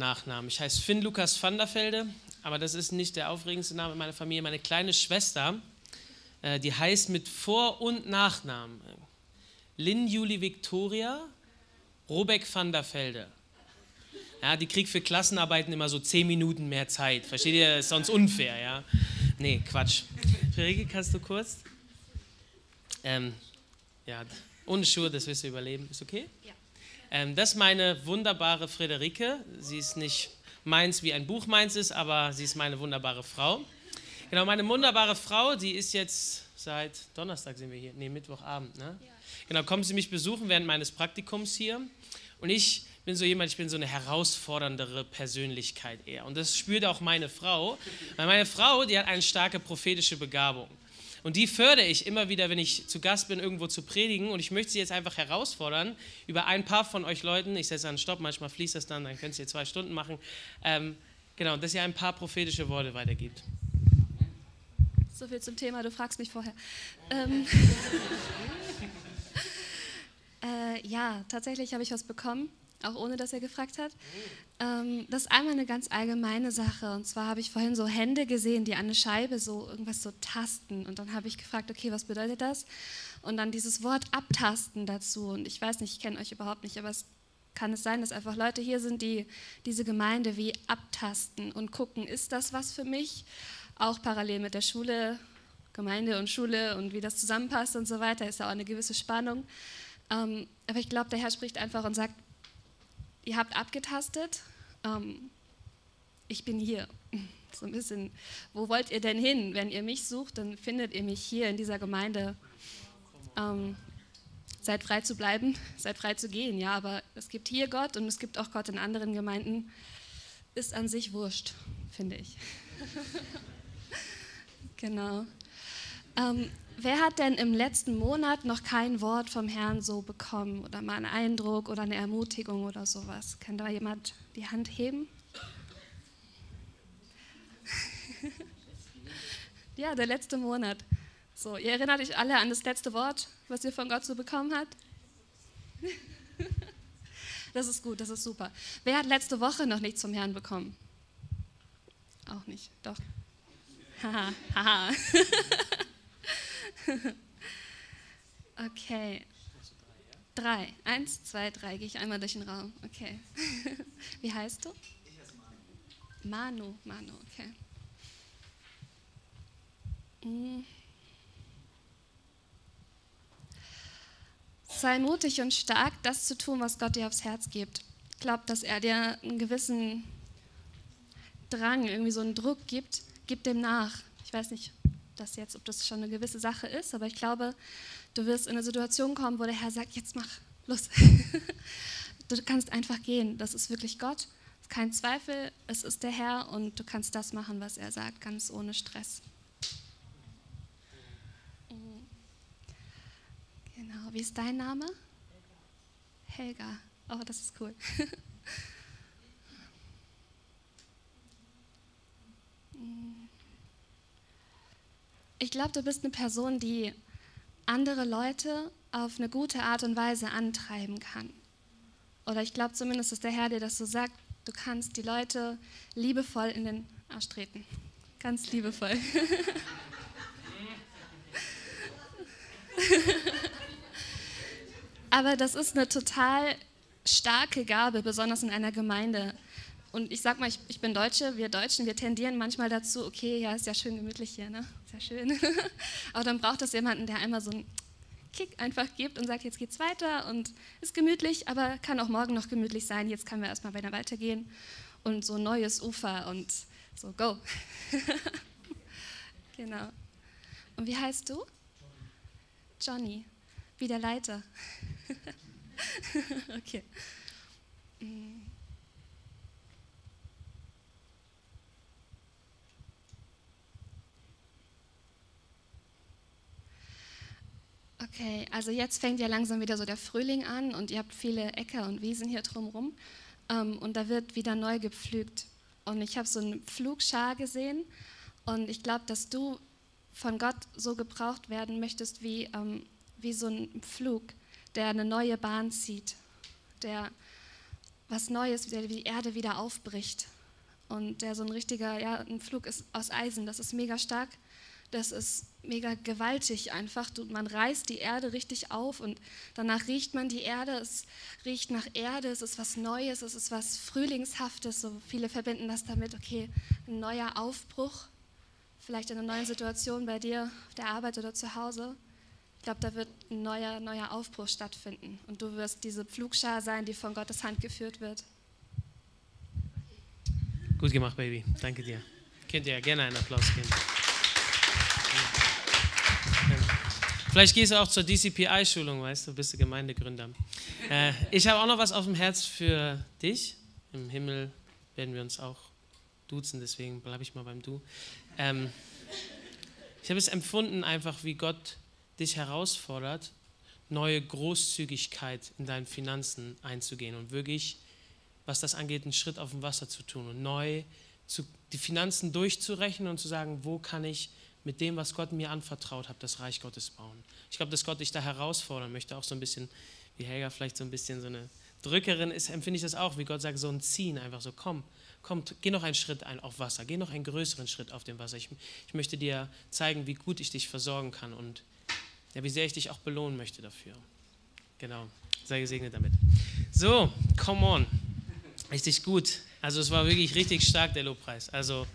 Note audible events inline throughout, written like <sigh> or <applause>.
Nachnamen. Ich heiße Finn Lukas van der Velde, aber das ist nicht der aufregendste Name meiner Familie. Meine kleine Schwester, äh, die heißt mit Vor- und Nachnamen Lynn Julie Victoria Robeck van der Velde. Ja, die kriegt für Klassenarbeiten immer so zehn Minuten mehr Zeit. Versteht ihr? Ist sonst unfair, ja? Nee, Quatsch. Friederike, kannst du kurz? Ähm, ja, ohne Schuhe, das wirst du überleben. Ist okay? Ja. Ähm, das ist meine wunderbare Friederike. Sie ist nicht meins, wie ein Buch meins ist, aber sie ist meine wunderbare Frau. Genau, meine wunderbare Frau, die ist jetzt seit Donnerstag sind wir hier, nee, Mittwochabend, ne? Ja. Genau, kommt sie mich besuchen während meines Praktikums hier. Und ich bin so jemand, ich bin so eine herausforderndere Persönlichkeit eher. Und das spürt auch meine Frau, weil meine Frau, die hat eine starke prophetische Begabung. Und die fördere ich immer wieder, wenn ich zu Gast bin, irgendwo zu predigen. Und ich möchte sie jetzt einfach herausfordern, über ein paar von euch Leuten, ich setze an Stopp, manchmal fließt das dann, dann könnt ihr zwei Stunden machen. Ähm, genau, dass ihr ein paar prophetische Worte weitergibt. So viel zum Thema, du fragst mich vorher. Ähm, <laughs> äh, ja, tatsächlich habe ich was bekommen auch ohne dass er gefragt hat. Ähm, das ist einmal eine ganz allgemeine Sache. Und zwar habe ich vorhin so Hände gesehen, die an eine Scheibe so irgendwas so tasten. Und dann habe ich gefragt, okay, was bedeutet das? Und dann dieses Wort abtasten dazu. Und ich weiß nicht, ich kenne euch überhaupt nicht, aber es kann es sein, dass einfach Leute hier sind, die diese Gemeinde wie abtasten und gucken, ist das was für mich? Auch parallel mit der Schule, Gemeinde und Schule und wie das zusammenpasst und so weiter, ist ja auch eine gewisse Spannung. Ähm, aber ich glaube, der Herr spricht einfach und sagt, ihr habt abgetastet, ähm, ich bin hier. <laughs> So ein bisschen, wo wollt ihr denn hin? Wenn ihr mich sucht, dann findet ihr mich hier in dieser Gemeinde. Ähm, seid frei zu bleiben, <laughs> seid frei zu gehen, ja, aber es gibt hier Gott und es gibt auch Gott in anderen Gemeinden. Ist an sich wurscht, finde ich. <laughs> genau. Ähm, wer hat denn im letzten Monat noch kein Wort vom Herrn so bekommen oder mal einen Eindruck oder eine Ermutigung oder sowas? Kann da jemand die Hand heben? <laughs> ja, der letzte Monat. So, ihr erinnert euch alle an das letzte Wort, was ihr von Gott so bekommen habt? <laughs> das ist gut, das ist super. Wer hat letzte Woche noch nichts vom Herrn bekommen? Auch nicht, doch. <laughs> Haha, haha. <laughs> okay. Drei. Eins, zwei, drei. Gehe ich einmal durch den Raum. Okay. <laughs> Wie heißt du? Ich heiße Manu. Manu, Manu, okay. Mm. Sei mutig und stark, das zu tun, was Gott dir aufs Herz gibt. Glaub, dass er dir einen gewissen Drang, irgendwie so einen Druck gibt. Gib dem nach. Ich weiß nicht, das jetzt, ob das schon eine gewisse Sache ist, aber ich glaube, du wirst in eine Situation kommen, wo der Herr sagt, jetzt mach, los. <laughs> du kannst einfach gehen. Das ist wirklich Gott. Kein Zweifel, es ist der Herr und du kannst das machen, was er sagt, ganz ohne Stress. Genau, wie ist dein Name? Helga. Oh, das ist cool. <laughs> mm. Ich glaube, du bist eine Person, die andere Leute auf eine gute Art und Weise antreiben kann. Oder ich glaube zumindest, dass der Herr dir das so sagt, du kannst die Leute liebevoll in den Arsch treten. Ganz liebevoll. <laughs> Aber das ist eine total starke Gabe, besonders in einer Gemeinde, und ich sag mal, ich, ich, bin Deutsche, wir Deutschen, wir tendieren manchmal dazu, okay, ja, ist ja schön gemütlich hier, ne? Sehr schön. <laughs> Aber dann braucht es jemanden, der einmal so einen Kick einfach gibt und sagt, jetzt geht's weiter und ist gemütlich, aber kann auch morgen noch gemütlich sein. Jetzt können wir erstmal weiter weitergehen und so neues Ufer und so, go. <laughs> genau. Und wie heißt du? Johnny. Wie der Leiter. <laughs> okay. Mm. Okay, also jetzt fängt ja langsam wieder so der Frühling an und ihr habt viele Äcker und Wiesen hier drumherum ähm, und da wird wieder neu gepflügt. Und ich habe so einen Pflugschar gesehen und ich glaube, dass du von Gott so gebraucht werden möchtest wie, ähm, wie so ein Pflug, der eine neue Bahn zieht, der was Neues, der die Erde wieder aufbricht. Und der so ein richtiger, ja, ein Flug ist aus Eisen, das ist mega stark, das ist mega gewaltig einfach. Man reißt die Erde richtig auf und danach riecht man die Erde, es riecht nach Erde, es ist was Neues, es ist was Frühlingshaftes. So viele verbinden das damit, okay, ein neuer Aufbruch, vielleicht in einer neuen Situation bei dir auf der Arbeit oder zu Hause. Ich glaube, da wird ein neuer, neuer Aufbruch stattfinden und du wirst diese Pflugschar sein, die von Gottes Hand geführt wird. Gut gemacht, Baby. Danke dir. Könnt ihr ja gerne einen Applaus geben. Vielleicht gehst du auch zur DCPI-Schulung, weißt du, bist du Gemeindegründer. Äh, ich habe auch noch was auf dem Herz für dich. Im Himmel werden wir uns auch duzen, deswegen bleibe ich mal beim Du. Ähm, ich habe es empfunden, einfach wie Gott dich herausfordert, neue Großzügigkeit in deinen Finanzen einzugehen und wirklich was das angeht, einen Schritt auf dem Wasser zu tun und neu zu, die Finanzen durchzurechnen und zu sagen, wo kann ich mit dem, was Gott mir anvertraut hat, das Reich Gottes bauen. Ich glaube, dass Gott dich da herausfordern möchte, auch so ein bisschen, wie Helga vielleicht so ein bisschen so eine Drückerin ist, empfinde ich das auch, wie Gott sagt, so ein Ziehen, einfach so, komm, komm, geh noch einen Schritt ein auf Wasser, geh noch einen größeren Schritt auf dem Wasser. Ich, ich möchte dir zeigen, wie gut ich dich versorgen kann und ja, wie sehr ich dich auch belohnen möchte dafür. Genau, sei gesegnet damit. So, come on. Richtig gut. Also es war wirklich richtig stark, der Lobpreis. Also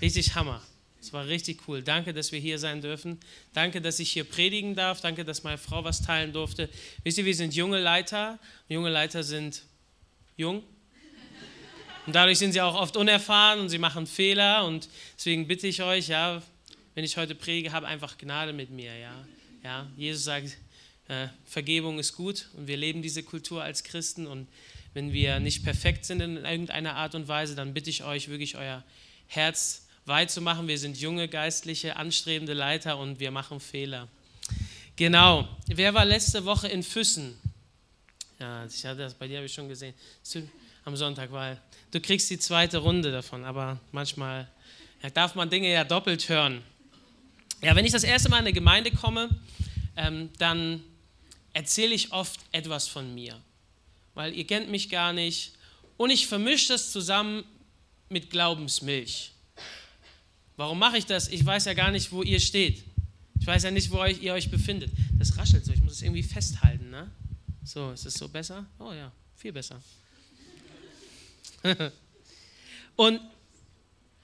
richtig Hammer. Es war richtig cool. Danke, dass wir hier sein dürfen. Danke, dass ich hier predigen darf. Danke, dass meine Frau was teilen durfte. Wisst ihr, wir sind junge Leiter. Junge Leiter sind jung. Und dadurch sind sie auch oft unerfahren und sie machen Fehler. Und deswegen bitte ich euch, ja, wenn ich heute predige, habe einfach Gnade mit mir. Ja, ja Jesus sagt, äh, Vergebung ist gut und wir leben diese Kultur als Christen und wenn wir nicht perfekt sind in irgendeiner Art und Weise, dann bitte ich euch wirklich euer Herz weit zu machen. Wir sind junge, geistliche, anstrebende Leiter und wir machen Fehler. Genau. Wer war letzte Woche in Füssen? Ja, ich hatte das bei dir habe ich schon gesehen. Am Sonntag, weil du kriegst die zweite Runde davon, aber manchmal ja, darf man Dinge ja doppelt hören. Ja, wenn ich das erste Mal in eine Gemeinde komme, ähm, dann erzähle ich oft etwas von mir weil ihr kennt mich gar nicht. Und ich vermische das zusammen mit Glaubensmilch. Warum mache ich das? Ich weiß ja gar nicht, wo ihr steht. Ich weiß ja nicht, wo ihr euch befindet. Das raschelt so, ich muss es irgendwie festhalten. Ne? So, ist es so besser? Oh ja, viel besser. <laughs> und,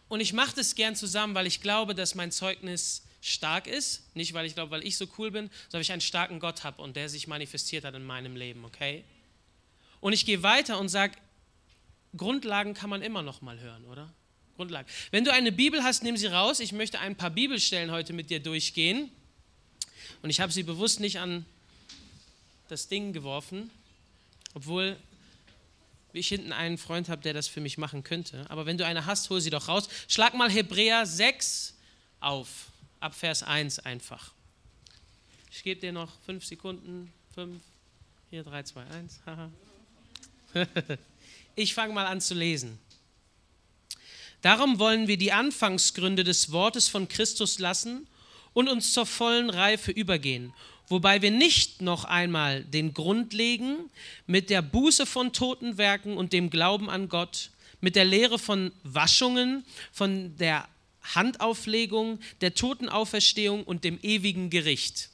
und ich mache das gern zusammen, weil ich glaube, dass mein Zeugnis stark ist. Nicht, weil ich glaube, weil ich so cool bin, sondern weil ich einen starken Gott habe und der sich manifestiert hat in meinem Leben, okay? Und ich gehe weiter und sage, Grundlagen kann man immer noch mal hören, oder? Grundlagen. Wenn du eine Bibel hast, nimm sie raus. Ich möchte ein paar Bibelstellen heute mit dir durchgehen. Und ich habe sie bewusst nicht an das Ding geworfen, obwohl ich hinten einen Freund habe, der das für mich machen könnte. Aber wenn du eine hast, hol sie doch raus. Schlag mal Hebräer 6 auf, ab Vers 1 einfach. Ich gebe dir noch fünf Sekunden. Fünf, vier, drei, zwei, eins. Haha. <laughs> ich fange mal an zu lesen. Darum wollen wir die Anfangsgründe des Wortes von Christus lassen und uns zur vollen Reife übergehen, wobei wir nicht noch einmal den Grund legen mit der Buße von toten Werken und dem Glauben an Gott, mit der Lehre von Waschungen, von der Handauflegung, der Totenauferstehung und dem ewigen Gericht.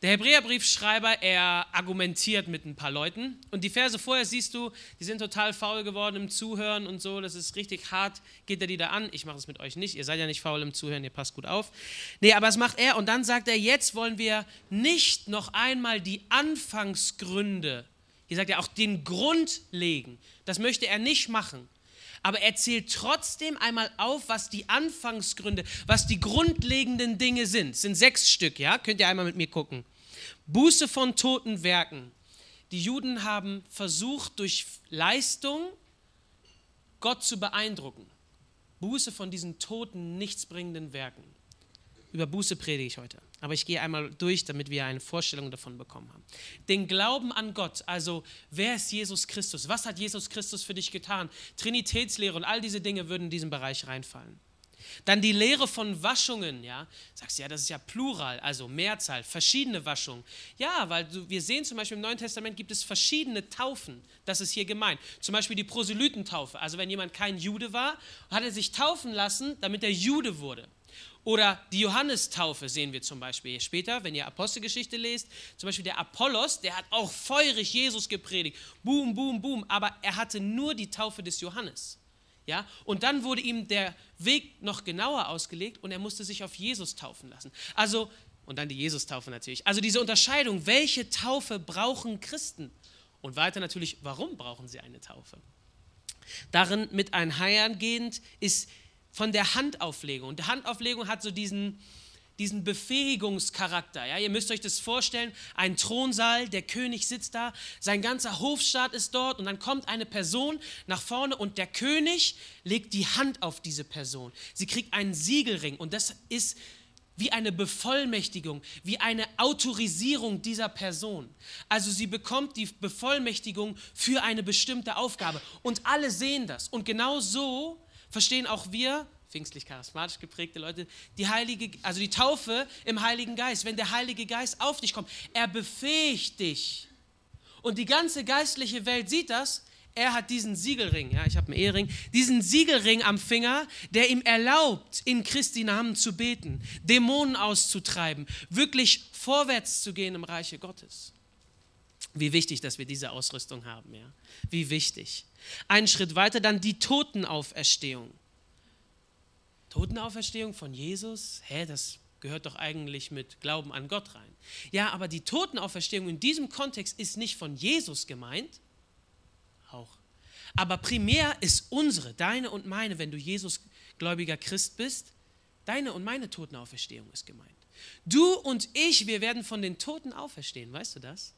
Der Hebräerbriefschreiber, er argumentiert mit ein paar Leuten und die Verse vorher siehst du, die sind total faul geworden im Zuhören und so, das ist richtig hart, geht er die da an. Ich mache es mit euch nicht, ihr seid ja nicht faul im Zuhören, ihr passt gut auf. Nee, aber es macht er und dann sagt er, jetzt wollen wir nicht noch einmal die Anfangsgründe, ihr sagt ja auch den Grund legen. Das möchte er nicht machen. Aber er zählt trotzdem einmal auf, was die Anfangsgründe, was die grundlegenden Dinge sind. Es sind sechs Stück, ja? Könnt ihr einmal mit mir gucken. Buße von toten Werken. Die Juden haben versucht, durch Leistung Gott zu beeindrucken. Buße von diesen toten, nichtsbringenden Werken. Über Buße predige ich heute. Aber ich gehe einmal durch, damit wir eine Vorstellung davon bekommen haben. Den Glauben an Gott, also wer ist Jesus Christus? Was hat Jesus Christus für dich getan? Trinitätslehre und all diese Dinge würden in diesen Bereich reinfallen. Dann die Lehre von Waschungen, ja. Sagst du, ja, das ist ja Plural, also Mehrzahl, verschiedene Waschungen. Ja, weil wir sehen zum Beispiel im Neuen Testament gibt es verschiedene Taufen. Das ist hier gemeint. Zum Beispiel die Proselytentaufe. Also wenn jemand kein Jude war, hat er sich taufen lassen, damit er Jude wurde. Oder die Johannestaufe sehen wir zum Beispiel später, wenn ihr Apostelgeschichte lest. Zum Beispiel der Apollos, der hat auch feurig Jesus gepredigt. Boom, boom, boom. Aber er hatte nur die Taufe des Johannes. Ja? Und dann wurde ihm der Weg noch genauer ausgelegt und er musste sich auf Jesus taufen lassen. Also, und dann die Jesus-Taufe natürlich. Also diese Unterscheidung, welche Taufe brauchen Christen? Und weiter natürlich, warum brauchen sie eine Taufe? Darin mit einhergehend ist von der Handauflegung. Und die Handauflegung hat so diesen, diesen Befähigungscharakter. Ja? Ihr müsst euch das vorstellen, ein Thronsaal, der König sitzt da, sein ganzer Hofstaat ist dort und dann kommt eine Person nach vorne und der König legt die Hand auf diese Person. Sie kriegt einen Siegelring und das ist wie eine Bevollmächtigung, wie eine Autorisierung dieser Person. Also sie bekommt die Bevollmächtigung für eine bestimmte Aufgabe und alle sehen das. Und genau so verstehen auch wir, pfingstlich charismatisch geprägte Leute, die Heilige, also die Taufe im Heiligen Geist. Wenn der Heilige Geist auf dich kommt, er befähigt dich. Und die ganze geistliche Welt sieht das. Er hat diesen Siegelring, ja, ich habe einen Ehering, diesen Siegelring am Finger, der ihm erlaubt, in Christi Namen zu beten, Dämonen auszutreiben, wirklich vorwärts zu gehen im Reiche Gottes. Wie wichtig, dass wir diese Ausrüstung haben, ja. Wie wichtig. Einen Schritt weiter dann die Totenauferstehung. Totenauferstehung von Jesus? Hä, das gehört doch eigentlich mit Glauben an Gott rein. Ja, aber die Totenauferstehung in diesem Kontext ist nicht von Jesus gemeint. Auch. Aber primär ist unsere, deine und meine, wenn du Jesus gläubiger Christ bist, deine und meine Totenauferstehung ist gemeint. Du und ich, wir werden von den Toten auferstehen, weißt du das?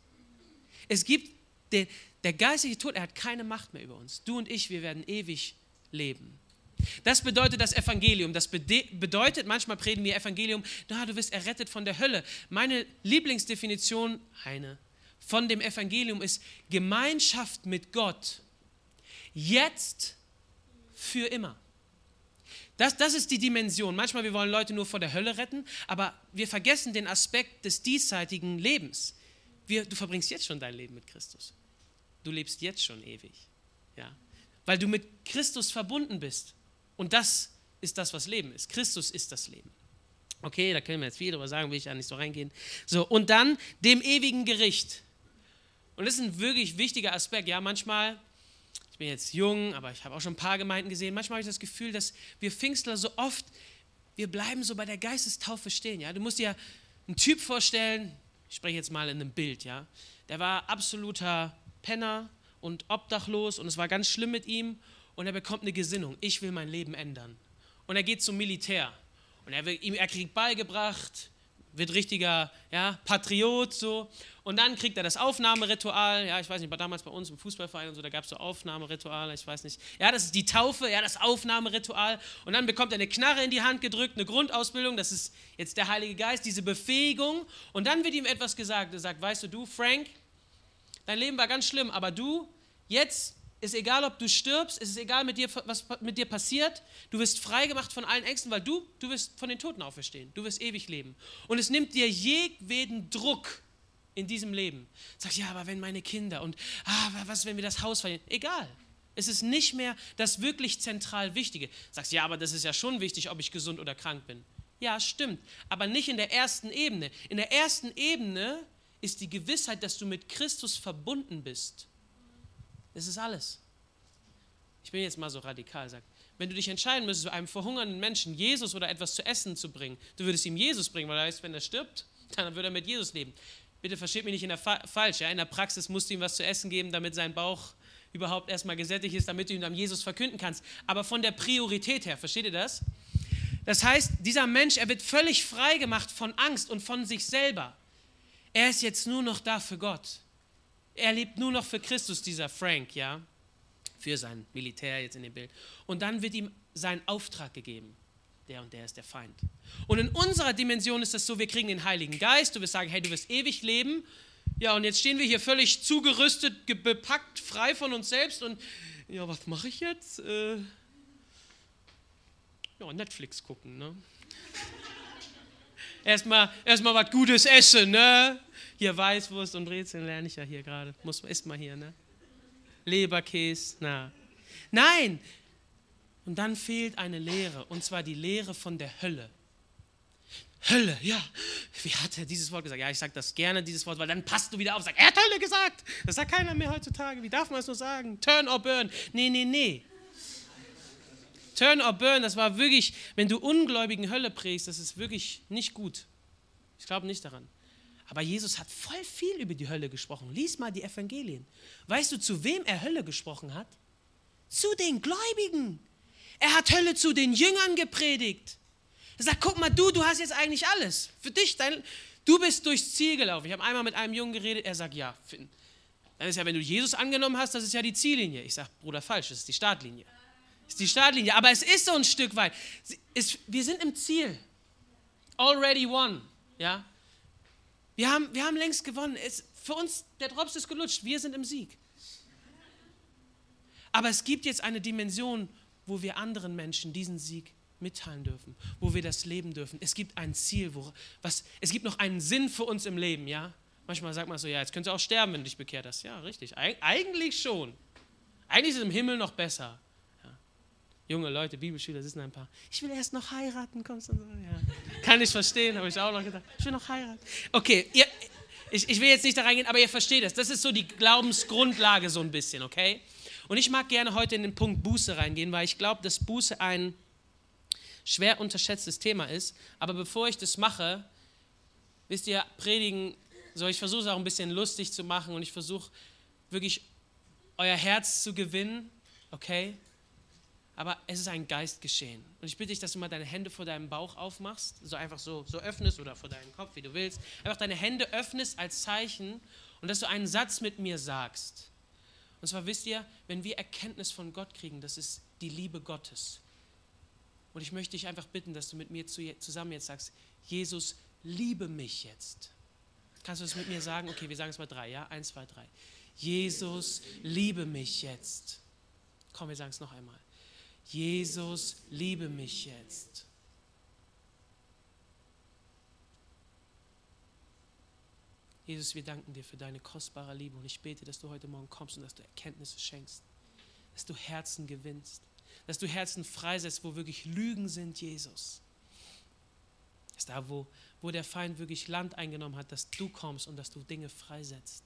Es gibt den, der geistige Tod, er hat keine Macht mehr über uns. Du und ich, wir werden ewig leben. Das bedeutet das Evangelium. Das bedeutet, manchmal predigen wir Evangelium, na, du wirst errettet von der Hölle. Meine Lieblingsdefinition, eine, von dem Evangelium ist Gemeinschaft mit Gott. Jetzt für immer. Das, das ist die Dimension. Manchmal wir wollen Leute nur vor der Hölle retten, aber wir vergessen den Aspekt des diesseitigen Lebens. Wir, du verbringst jetzt schon dein Leben mit Christus. Du lebst jetzt schon ewig. Ja? Weil du mit Christus verbunden bist. Und das ist das, was Leben ist. Christus ist das Leben. Okay, da können wir jetzt viel drüber sagen, will ich ja nicht so reingehen. So, und dann dem ewigen Gericht. Und das ist ein wirklich wichtiger Aspekt. Ja, manchmal, ich bin jetzt jung, aber ich habe auch schon ein paar Gemeinden gesehen, manchmal habe ich das Gefühl, dass wir Pfingstler so oft, wir bleiben so bei der Geistestaufe stehen. Ja, du musst dir einen Typ vorstellen, ich spreche jetzt mal in einem Bild, ja, der war absoluter Penner und obdachlos und es war ganz schlimm mit ihm und er bekommt eine Gesinnung, ich will mein Leben ändern. Und er geht zum Militär. Und er, will, er kriegt beigebracht, wird richtiger ja, Patriot so. Und dann kriegt er das Aufnahmeritual, ja, ich weiß nicht, war damals bei uns im Fußballverein und so, da gab es so Aufnahmerituale, ich weiß nicht, ja, das ist die Taufe, ja, das Aufnahmeritual. Und dann bekommt er eine Knarre in die Hand gedrückt, eine Grundausbildung, das ist jetzt der Heilige Geist, diese Befähigung. Und dann wird ihm etwas gesagt, er sagt, weißt du, du, Frank, Dein Leben war ganz schlimm, aber du, jetzt ist egal, ob du stirbst, es ist egal, mit dir, was mit dir passiert. Du wirst frei gemacht von allen Ängsten, weil du, du wirst von den Toten auferstehen. Du wirst ewig leben. Und es nimmt dir jedweden Druck in diesem Leben. Sagst, ja, aber wenn meine Kinder und ah, was, wenn wir das Haus verlieren? Egal. Es ist nicht mehr das wirklich zentral Wichtige. Sagst, ja, aber das ist ja schon wichtig, ob ich gesund oder krank bin. Ja, stimmt. Aber nicht in der ersten Ebene. In der ersten Ebene ist die Gewissheit, dass du mit Christus verbunden bist. Das ist alles. Ich bin jetzt mal so radikal, sagt, wenn du dich entscheiden müsstest, einem verhungernden Menschen Jesus oder etwas zu essen zu bringen, du würdest ihm Jesus bringen, weil er heißt, wenn er stirbt, <laughs> dann würde er mit Jesus leben. Bitte versteht mich nicht in der Fa falsch. Ja? In der Praxis musst du ihm was zu essen geben, damit sein Bauch überhaupt erstmal gesättigt ist, damit du ihm dann Jesus verkünden kannst. Aber von der Priorität her, versteht ihr das? Das heißt, dieser Mensch, er wird völlig frei gemacht von Angst und von sich selber. Er ist jetzt nur noch da für Gott. Er lebt nur noch für Christus, dieser Frank, ja, für sein Militär jetzt in dem Bild. Und dann wird ihm sein Auftrag gegeben. Der und der ist der Feind. Und in unserer Dimension ist das so, wir kriegen den Heiligen Geist, du wirst sagen, hey, du wirst ewig leben. Ja, und jetzt stehen wir hier völlig zugerüstet, bepackt, frei von uns selbst und ja, was mache ich jetzt? Äh, Ja, Netflix gucken, ne? <laughs> erstmal, erstmal was Gutes essen, ne? Hier Weißwurst und Brezeln lerne ich ja hier gerade. Muss isst mal hier, ne? Leberkäse, na. Nein! Und dann fehlt eine Lehre, und zwar die Lehre von der Hölle. Hölle, ja. Wie hat er dieses Wort gesagt? Ja, ich sage das gerne, dieses Wort, weil dann passt du wieder auf. Sag, er hat Hölle gesagt. Das sagt keiner mehr heutzutage. Wie darf man es nur sagen? Turn or burn. Nee, nee, nee. Turn or burn, das war wirklich, wenn du Ungläubigen Hölle prägst, das ist wirklich nicht gut. Ich glaube nicht daran. Aber Jesus hat voll viel über die Hölle gesprochen. Lies mal die Evangelien. Weißt du, zu wem er Hölle gesprochen hat? Zu den Gläubigen. Er hat Hölle zu den Jüngern gepredigt. Er sagt, guck mal, du, du hast jetzt eigentlich alles. Für dich, dein, du bist durchs Ziel gelaufen. Ich habe einmal mit einem Jungen geredet, er sagt, ja. Dann ist ja, wenn du Jesus angenommen hast, das ist ja die Ziellinie. Ich sage, Bruder, falsch, das ist die Startlinie. Das ist die Startlinie. Aber es ist so ein Stück weit. Es, wir sind im Ziel. Already won. Ja? Wir haben, wir haben längst gewonnen. Es, für uns, der Drops ist gelutscht. Wir sind im Sieg. Aber es gibt jetzt eine Dimension, wo wir anderen Menschen diesen Sieg mitteilen dürfen, wo wir das leben dürfen. Es gibt ein Ziel, wo, was, es gibt noch einen Sinn für uns im Leben, ja? Manchmal sagt man so, ja, jetzt könntest du auch sterben, wenn du dich bekehrt hast. Ja, richtig. Eig eigentlich schon. Eigentlich ist es im Himmel noch besser. Junge Leute, Bibelschüler sitzen ein paar. Ich will erst noch heiraten, kommst du? Ja. Kann ich verstehen, habe ich auch noch gedacht. Ich will noch heiraten. Okay, ihr, ich, ich will jetzt nicht da reingehen, aber ihr versteht das. Das ist so die Glaubensgrundlage so ein bisschen, okay? Und ich mag gerne heute in den Punkt Buße reingehen, weil ich glaube, dass Buße ein schwer unterschätztes Thema ist. Aber bevor ich das mache, wisst ihr, predigen, so ich versuche es auch ein bisschen lustig zu machen und ich versuche wirklich euer Herz zu gewinnen, okay? Aber es ist ein Geistgeschehen. Und ich bitte dich, dass du mal deine Hände vor deinem Bauch aufmachst, so einfach so, so öffnest oder vor deinem Kopf, wie du willst. Einfach deine Hände öffnest als Zeichen und dass du einen Satz mit mir sagst. Und zwar wisst ihr, wenn wir Erkenntnis von Gott kriegen, das ist die Liebe Gottes. Und ich möchte dich einfach bitten, dass du mit mir zusammen jetzt sagst, Jesus, liebe mich jetzt. Kannst du das mit mir sagen? Okay, wir sagen es mal drei, ja? Eins, zwei, drei. Jesus, liebe mich jetzt. Komm, wir sagen es noch einmal. Jesus, liebe mich jetzt. Jesus, wir danken dir für deine kostbare Liebe und ich bete, dass du heute Morgen kommst und dass du Erkenntnisse schenkst, dass du Herzen gewinnst, dass du Herzen freisetzt, wo wirklich Lügen sind, Jesus. Dass da, wo, wo der Feind wirklich Land eingenommen hat, dass du kommst und dass du Dinge freisetzt.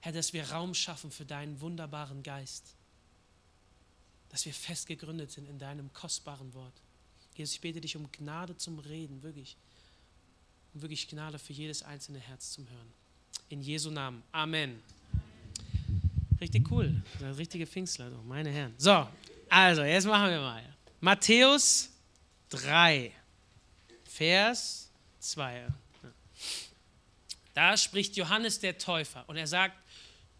Herr, dass wir Raum schaffen für deinen wunderbaren Geist. Dass wir fest gegründet sind in deinem kostbaren Wort. Jesus, ich bete dich um Gnade zum Reden, wirklich. Um wirklich Gnade für jedes einzelne Herz zum Hören. In Jesu Namen. Amen. Richtig cool. Richtige Pfingstler, meine Herren. So, also, jetzt machen wir mal. Matthäus 3, Vers 2. Da spricht Johannes der Täufer und er sagt,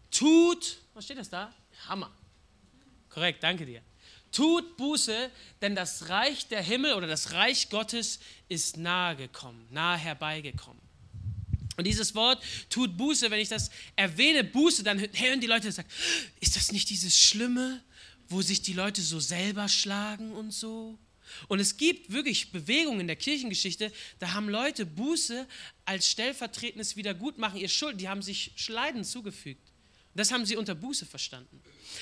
tut, was steht das da? Hammer. Korrekt, danke dir. Tut Buße, denn das Reich der Himmel oder das Reich Gottes ist nahe gekommen, nahe herbeigekommen. Und dieses Wort tut Buße, wenn ich das erwähne, Buße, dann hören die Leute und sagen, ist das nicht dieses Schlimme, wo sich die Leute so selber schlagen und so. Und es gibt wirklich Bewegungen in der Kirchengeschichte, da haben Leute Buße als stellvertretendes Wiedergutmachen ihr Schuld, die haben sich Leiden zugefügt. Das haben sie unter Buße verstanden.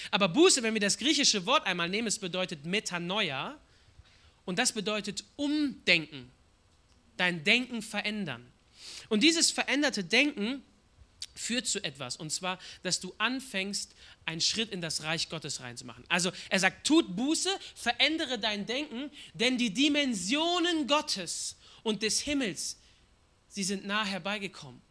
Aber Buße, wenn wir das griechische Wort einmal nehmen, es bedeutet Metanoia und das bedeutet Umdenken, dein Denken verändern. Und dieses veränderte Denken führt zu etwas, und zwar, dass du anfängst, einen Schritt in das Reich Gottes reinzumachen. Also er sagt, tut Buße, verändere dein Denken, denn die Dimensionen Gottes und des Himmels, sie sind nah herbeigekommen.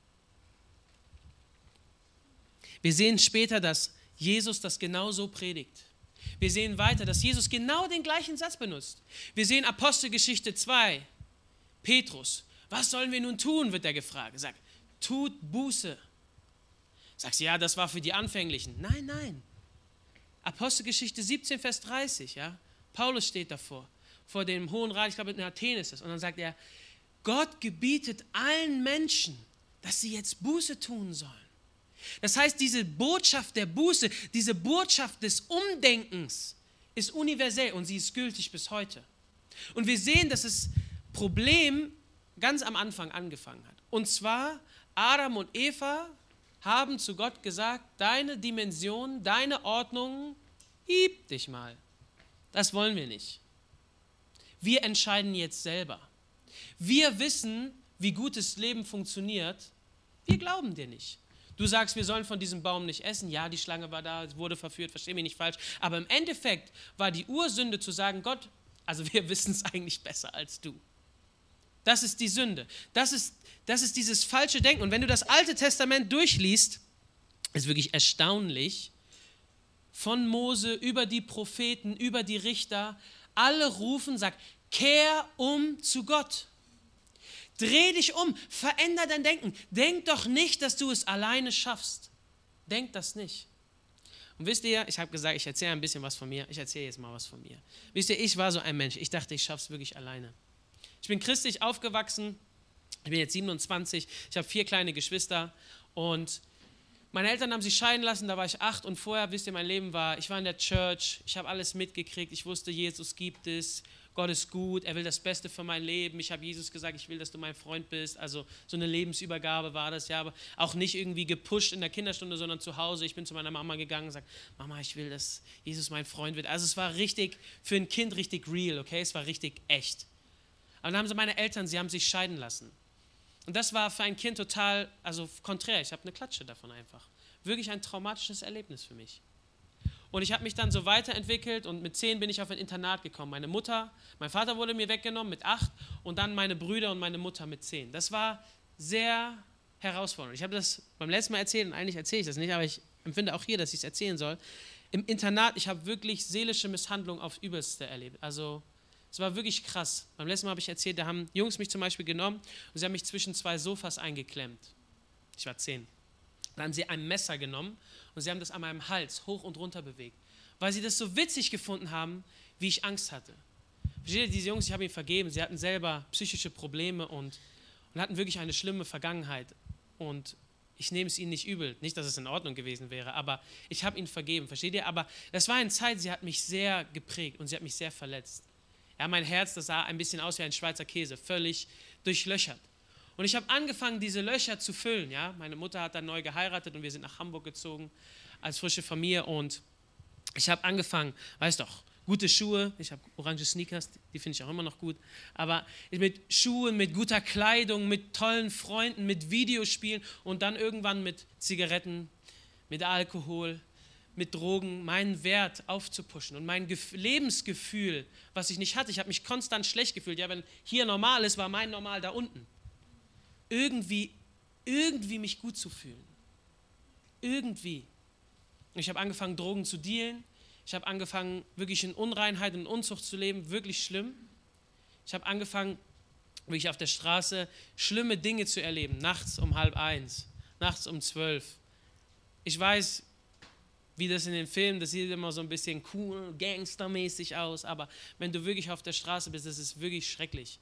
Wir sehen später, dass Jesus das genauso predigt. Wir sehen weiter, dass Jesus genau den gleichen Satz benutzt. Wir sehen Apostelgeschichte 2, Petrus. Was sollen wir nun tun, wird er gefragt. Er sagt, tut Buße Sagst du, ja, das war für die Anfänglichen. Nein, nein. Apostelgeschichte 17, Vers 30, ja. Paulus steht davor, vor dem Hohen Rat, ich glaube in Athen ist es. Und dann sagt er, Gott gebietet allen Menschen, dass sie jetzt Buße tun sollen. Das heißt, diese Botschaft der Buße, diese Botschaft des Umdenkens ist universell und sie ist gültig bis heute. Und wir sehen, dass das Problem ganz am Anfang angefangen hat. Und zwar, Adam und Eva haben zu Gott gesagt, deine Dimension, deine Ordnung, gib dich mal. Das wollen wir nicht. Wir entscheiden jetzt selber. Wir wissen, wie gutes Leben funktioniert. Wir glauben dir nicht. Du sagst, wir sollen von diesem Baum nicht essen. Ja, die Schlange war da, wurde verführt, versteh mich nicht falsch. Aber im Endeffekt war die Ursünde zu sagen, Gott, also wir <laughs> wissen es eigentlich besser als du. Das ist die Sünde. Das ist, das ist dieses falsche Denken. Und wenn du das Alte Testament durchliest, ist wirklich erstaunlich, von Mose über die Propheten, über die Richter, alle rufen, sagt, kehr um zu Gott. Dreh dich um, veränder dein Denken. Denk doch nicht, dass du es alleine schaffst. Denk das nicht. Und wisst ihr, ich habe gesagt, ich erzähle ein bisschen was von mir. Ich erzähle jetzt mal was von mir. Wisst ihr, ich war so ein Mensch. Ich dachte, ich schaffe es wirklich alleine. Ich bin christlich aufgewachsen. Ich bin jetzt 27. Ich habe vier kleine Geschwister. Und meine Eltern haben sich scheiden lassen, da war ich acht und vorher, wisst ihr, mein Leben war, ich war in der Church, ich habe alles mitgekriegt, ich wusste, Jesus gibt es, Gott ist gut, er will das Beste für mein Leben. Ich habe Jesus gesagt, ich will, dass du mein Freund bist. Also so eine Lebensübergabe war das ja, aber auch nicht irgendwie gepusht in der Kinderstunde, sondern zu Hause. Ich bin zu meiner Mama gegangen und gesagt, Mama, ich will, dass Jesus mein Freund wird. Also es war richtig, für ein Kind richtig real, okay? Es war richtig echt. Aber dann haben sie meine Eltern, sie haben sich scheiden lassen. Und das war für ein Kind total, also konträr. Ich habe eine Klatsche davon einfach. Wirklich ein traumatisches Erlebnis für mich. Und ich habe mich dann so weiterentwickelt und mit zehn bin ich auf ein Internat gekommen. Meine Mutter, mein Vater wurde mir weggenommen mit acht und dann meine Brüder und meine Mutter mit zehn. Das war sehr herausfordernd. Ich habe das beim letzten Mal erzählt und eigentlich erzähle ich das nicht, aber ich empfinde auch hier, dass ich es erzählen soll. Im Internat, ich habe wirklich seelische Misshandlung aufs Übelste erlebt. Also es war wirklich krass. Beim letzten Mal habe ich erzählt, da haben Jungs mich zum Beispiel genommen und sie haben mich zwischen zwei Sofas eingeklemmt. Ich war zehn. Dann haben sie ein Messer genommen und sie haben das an meinem Hals hoch und runter bewegt, weil sie das so witzig gefunden haben, wie ich Angst hatte. Versteht ihr, diese Jungs, ich habe ihnen vergeben, sie hatten selber psychische Probleme und, und hatten wirklich eine schlimme Vergangenheit. Und ich nehme es ihnen nicht übel, nicht, dass es in Ordnung gewesen wäre, aber ich habe ihnen vergeben, versteht ihr? Aber das war eine Zeit, sie hat mich sehr geprägt und sie hat mich sehr verletzt. Ja, mein Herz, das sah ein bisschen aus wie ein Schweizer Käse, völlig durchlöchert. Und ich habe angefangen, diese Löcher zu füllen. Ja? Meine Mutter hat dann neu geheiratet und wir sind nach Hamburg gezogen als frische Familie. Und ich habe angefangen, weißt doch, gute Schuhe, ich habe orange Sneakers, die finde ich auch immer noch gut, aber mit Schuhen, mit guter Kleidung, mit tollen Freunden, mit Videospielen und dann irgendwann mit Zigaretten, mit Alkohol, mit Drogen meinen Wert aufzupuschen und mein Lebensgefühl, was ich nicht hatte. Ich habe mich konstant schlecht gefühlt. Ja, wenn hier normal ist, war mein Normal da unten irgendwie, irgendwie mich gut zu fühlen. Irgendwie. Ich habe angefangen, Drogen zu dealen. Ich habe angefangen, wirklich in Unreinheit und Unzucht zu leben, wirklich schlimm. Ich habe angefangen, wirklich auf der Straße schlimme Dinge zu erleben, nachts um halb eins, nachts um zwölf. Ich weiß, wie das in den Filmen, das sieht immer so ein bisschen cool, gangstermäßig aus, aber wenn du wirklich auf der Straße bist, das ist wirklich schrecklich.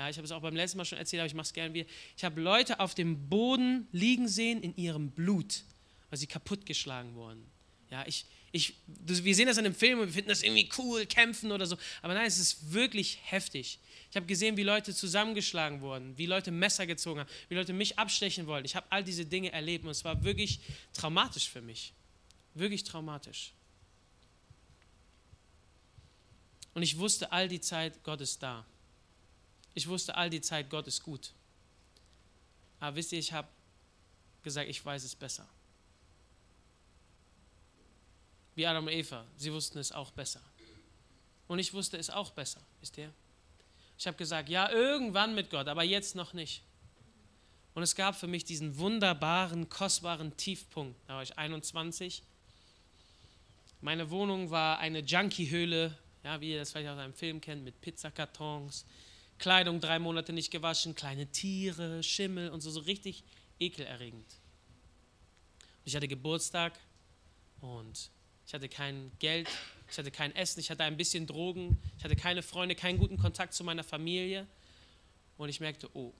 Ja, ich habe es auch beim letzten Mal schon erzählt, aber ich mache es gerne wieder. Ich habe Leute auf dem Boden liegen sehen in ihrem Blut, weil sie kaputtgeschlagen wurden. Ja, ich, ich, wir sehen das in einem Film und wir finden das irgendwie cool, kämpfen oder so. Aber nein, es ist wirklich heftig. Ich habe gesehen, wie Leute zusammengeschlagen wurden, wie Leute Messer gezogen haben, wie Leute mich abstechen wollten. Ich habe all diese Dinge erlebt und es war wirklich traumatisch für mich. Wirklich traumatisch. Und ich wusste all die Zeit, Gott ist da. Ich wusste all die Zeit, Gott ist gut. Aber wisst ihr, ich habe gesagt, ich weiß es besser. Wie Adam und Eva, sie wussten es auch besser. Und ich wusste es auch besser, wisst ihr? Ich habe gesagt, ja, irgendwann mit Gott, aber jetzt noch nicht. Und es gab für mich diesen wunderbaren, kostbaren Tiefpunkt. Da war ich 21. Meine Wohnung war eine Junkie-Höhle, ja, wie ihr das vielleicht aus einem Film kennt, mit Pizzakartons, Kleidung drei Monate nicht gewaschen, kleine Tiere, Schimmel und so, so richtig ekelerregend. Ich hatte Geburtstag und ich hatte kein Geld, ich hatte kein Essen, ich hatte ein bisschen Drogen, ich hatte keine Freunde, keinen guten Kontakt zu meiner Familie. Und ich merkte, oh,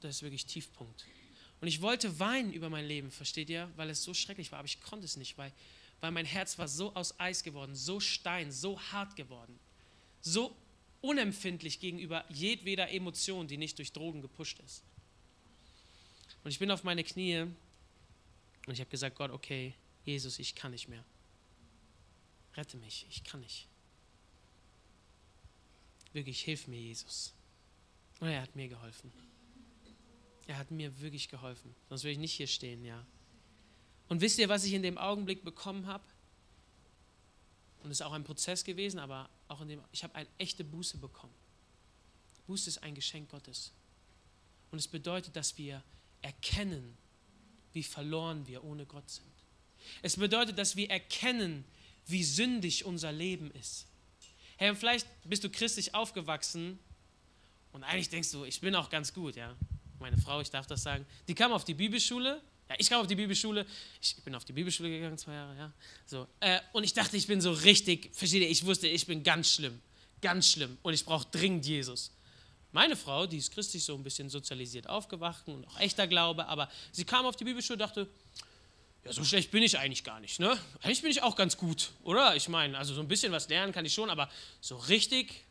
das ist wirklich Tiefpunkt. Und ich wollte weinen über mein Leben, versteht ihr? Weil es so schrecklich war, aber ich konnte es nicht, weil, weil mein Herz war so aus Eis geworden, so Stein, so hart geworden, so unempfindlich gegenüber jedweder Emotion, die nicht durch Drogen gepusht ist. Und ich bin auf meine Knie und ich habe gesagt, Gott, okay, Jesus, ich kann nicht mehr. Rette mich, ich kann nicht. Wirklich, hilf mir, Jesus. Und er hat mir geholfen. Er hat mir wirklich geholfen. Sonst würde ich nicht hier stehen, ja. Und wisst ihr, was ich in dem Augenblick bekommen habe? Und es ist auch ein Prozess gewesen, aber auch in dem, ich habe eine echte Buße bekommen. Buße ist ein Geschenk Gottes. Und es bedeutet, dass wir erkennen, wie verloren wir ohne Gott sind. Es bedeutet, dass wir erkennen, wie sündig unser Leben ist. Hey, und vielleicht bist du christlich aufgewachsen und eigentlich denkst du, ich bin auch ganz gut, ja. Meine Frau, ich darf das sagen, die kam auf die Bibelschule. Ja, ich kam auf die Bibelschule. Ich bin auf die Bibelschule gegangen, zwei Jahre, ja. So. Äh, und ich dachte, ich bin so richtig, verstehe ich wusste, ich bin ganz schlimm. Ganz schlimm. Und ich brauche dringend Jesus. Meine Frau, die ist christlich so ein bisschen sozialisiert aufgewacht und auch echter Glaube, aber sie kam auf die Bibelschule und dachte, ja, so schlecht bin ich eigentlich gar nicht, ne? Eigentlich bin ich auch ganz gut, oder? Ich meine, also so ein bisschen was lernen kann ich schon, aber so richtig.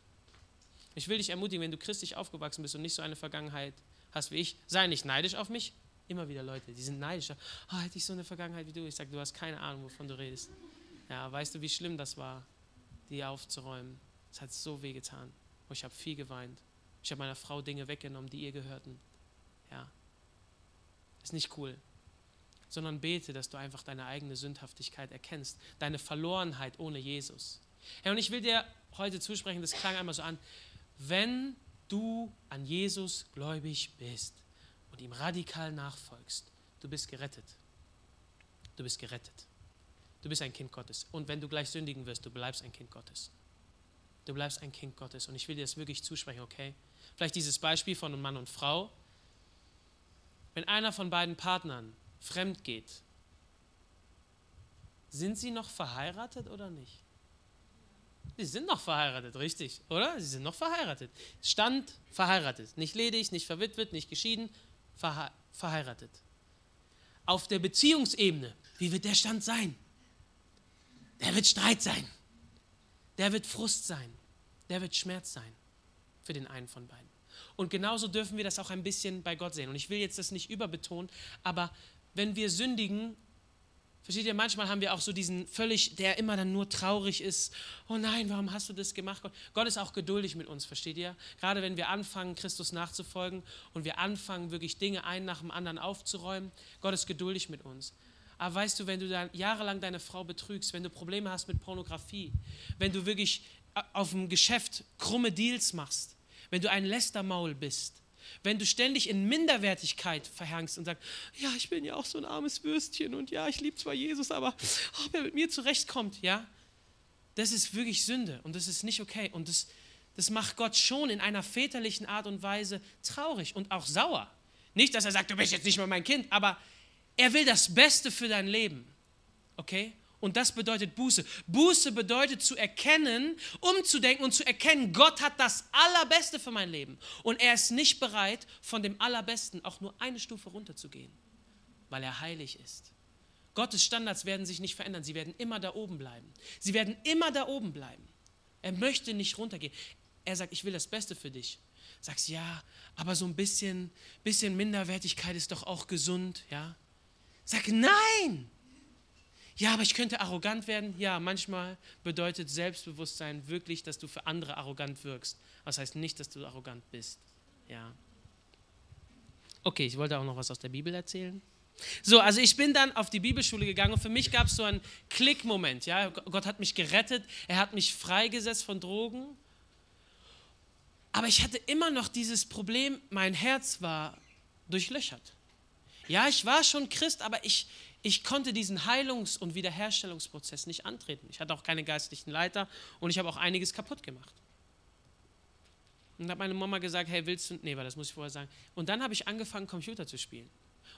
Ich will dich ermutigen, wenn du christlich aufgewachsen bist und nicht so eine Vergangenheit hast wie ich, sei nicht neidisch auf mich. Immer wieder Leute, die sind neidisch. Oh, hätte ich so eine Vergangenheit wie du. Ich sage, du hast keine Ahnung, wovon du redest. Ja, weißt du, wie schlimm das war, die aufzuräumen? Es hat so weh getan. Und ich habe viel geweint. Ich habe meiner Frau Dinge weggenommen, die ihr gehörten. Ja. Ist nicht cool. Sondern bete, dass du einfach deine eigene Sündhaftigkeit erkennst, deine Verlorenheit ohne Jesus. Herr, und ich will dir heute zusprechen, das klang einmal so an, wenn du an Jesus gläubig bist und ihm radikal nachfolgst, du bist gerettet. Du bist gerettet. Du bist ein Kind Gottes. Und wenn du gleich sündigen wirst, du bleibst ein Kind Gottes. Du bleibst ein Kind Gottes. Und ich will dir das wirklich zusprechen, okay? Vielleicht dieses Beispiel von Mann und Frau. Wenn einer von beiden Partnern fremd geht, sind sie noch verheiratet oder nicht? Sie sind noch verheiratet, richtig, oder? Sie sind noch verheiratet. Stand verheiratet. Nicht ledig, nicht verwitwet, nicht geschieden, verhe verheiratet. Auf der Beziehungsebene, wie wird der Stand sein? Der wird Streit sein. Der wird Frust sein. Der wird Schmerz sein für den einen von beiden. Und genauso dürfen wir das auch ein bisschen bei Gott sehen. Und ich will jetzt das nicht überbetonen, aber wenn wir sündigen, versteht ihr, manchmal haben wir auch so diesen völlig, der immer dann nur traurig ist. Oh nein, warum hast du das gemacht? Gott ist auch geduldig mit uns, versteht ihr? Gerade wenn wir anfangen, Christus nachzufolgen und wir anfangen, wirklich Dinge ein nach dem anderen aufzuräumen, Gott ist geduldig mit uns. Aber weißt du, wenn du dann jahrelang deine Frau betrügst, wenn du Probleme hast mit Pornografie, wenn du wirklich auf dem Geschäft krumme Deals machst, wenn du ein Lästermaul bist, wenn du ständig in Minderwertigkeit verhängst und sagst, ja, ich bin ja auch so ein armes Würstchen und ja, ich liebe zwar Jesus, aber ob er mit mir zurechtkommt, ja, das ist wirklich Sünde und das ist nicht okay und das, das macht Gott schon in einer väterlichen Art und Weise traurig und auch sauer. Nicht, dass er sagt, du bist jetzt nicht mehr mein Kind, aber er will das Beste für dein Leben, okay? Und das bedeutet Buße. Buße bedeutet zu erkennen, umzudenken und zu erkennen, Gott hat das Allerbeste für mein Leben. Und er ist nicht bereit, von dem Allerbesten auch nur eine Stufe runterzugehen, weil er heilig ist. Gottes Standards werden sich nicht verändern, sie werden immer da oben bleiben. Sie werden immer da oben bleiben. Er möchte nicht runtergehen. Er sagt, ich will das Beste für dich. Sagst ja, aber so ein bisschen, bisschen Minderwertigkeit ist doch auch gesund, ja? Sag nein, ja, aber ich könnte arrogant werden. Ja, manchmal bedeutet Selbstbewusstsein wirklich, dass du für andere arrogant wirkst. Das heißt nicht, dass du arrogant bist. Ja. Okay, ich wollte auch noch was aus der Bibel erzählen. So, also ich bin dann auf die Bibelschule gegangen und für mich gab es so einen Klickmoment. Ja? Gott hat mich gerettet, er hat mich freigesetzt von Drogen. Aber ich hatte immer noch dieses Problem, mein Herz war durchlöchert. Ja, ich war schon Christ, aber ich, ich konnte diesen Heilungs- und Wiederherstellungsprozess nicht antreten. Ich hatte auch keine geistlichen Leiter und ich habe auch einiges kaputt gemacht. Und hat meine Mama gesagt, hey, willst du, nee, das muss ich vorher sagen. Und dann habe ich angefangen, Computer zu spielen.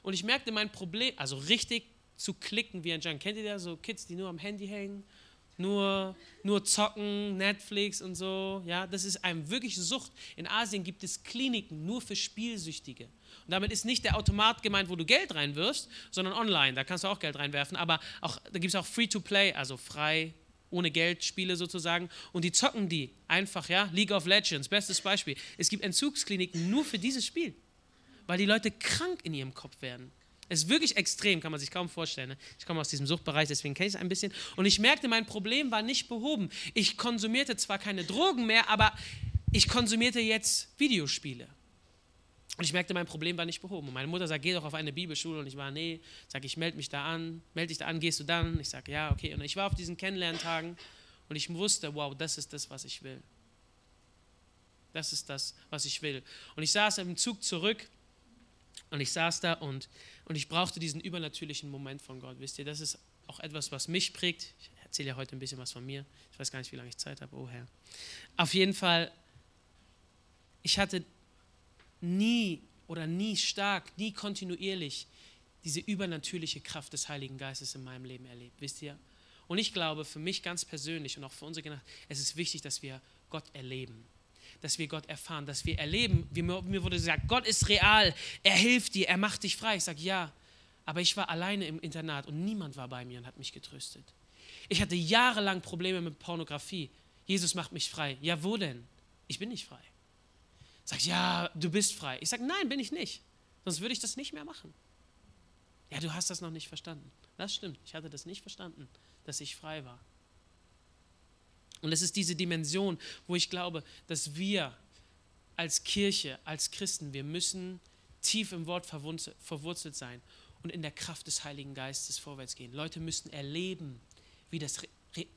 Und ich merkte mein Problem, also richtig zu klicken wie ein Junk. Kennt ihr da so Kids, die nur am Handy hängen? Nur, nur zocken, Netflix und so. Ja, das ist einem wirklich Sucht. In Asien gibt es Kliniken nur für Spielsüchtige. Und damit ist nicht der Automat gemeint, wo du Geld reinwirfst, sondern online. Da kannst du auch Geld reinwerfen. Aber auch, da gibt es auch Free-to-Play, also frei ohne Geldspiele sozusagen, und die zocken die einfach, ja, League of Legends, bestes Beispiel. Es gibt Entzugskliniken nur für dieses Spiel, weil die Leute krank in ihrem Kopf werden. Es ist wirklich extrem, kann man sich kaum vorstellen. Ne? Ich komme aus diesem Suchtbereich, deswegen kenne ich es ein bisschen. Und ich merkte, mein Problem war nicht behoben. Ich konsumierte zwar keine Drogen mehr, aber ich konsumierte jetzt Videospiele. Und ich merkte, mein Problem war nicht behoben. Und meine Mutter sagt, geh doch auf eine Bibelschule. Und ich war, nee. Sag, ich melde mich da an. Melde dich da an, gehst du dann? Ich sage, ja, okay. Und ich war auf diesen Kennenlerntagen und ich wusste, wow, das ist das, was ich will. Das ist das, was ich will. Und ich saß im Zug zurück und ich saß da und, und ich brauchte diesen übernatürlichen Moment von Gott. Wisst ihr, das ist auch etwas, was mich prägt. Ich erzähle ja heute ein bisschen was von mir. Ich weiß gar nicht, wie lange ich Zeit habe. Oh Herr. Auf jeden Fall, ich hatte nie oder nie stark, nie kontinuierlich diese übernatürliche Kraft des Heiligen Geistes in meinem Leben erlebt. Wisst ihr? Und ich glaube, für mich ganz persönlich und auch für unsere Generation, es ist wichtig, dass wir Gott erleben dass wir Gott erfahren, dass wir erleben, wie mir, wurde gesagt, Gott ist real, er hilft dir, er macht dich frei. Ich sage ja, aber ich war alleine im Internat und niemand war bei mir und hat mich getröstet. Ich hatte jahrelang Probleme mit Pornografie. Jesus macht mich frei. Ja, wo denn? Ich bin nicht frei. Sagt, ja, du bist frei. Ich sage, nein, bin ich nicht. Sonst würde ich das nicht mehr machen. Ja, du hast das noch nicht verstanden. Das stimmt. Ich hatte das nicht verstanden, dass ich frei war. Und es ist diese Dimension, wo ich glaube, dass wir als Kirche, als Christen, wir müssen tief im Wort verwurzelt sein und in der Kraft des Heiligen Geistes vorwärts gehen. Leute müssen erleben, wie das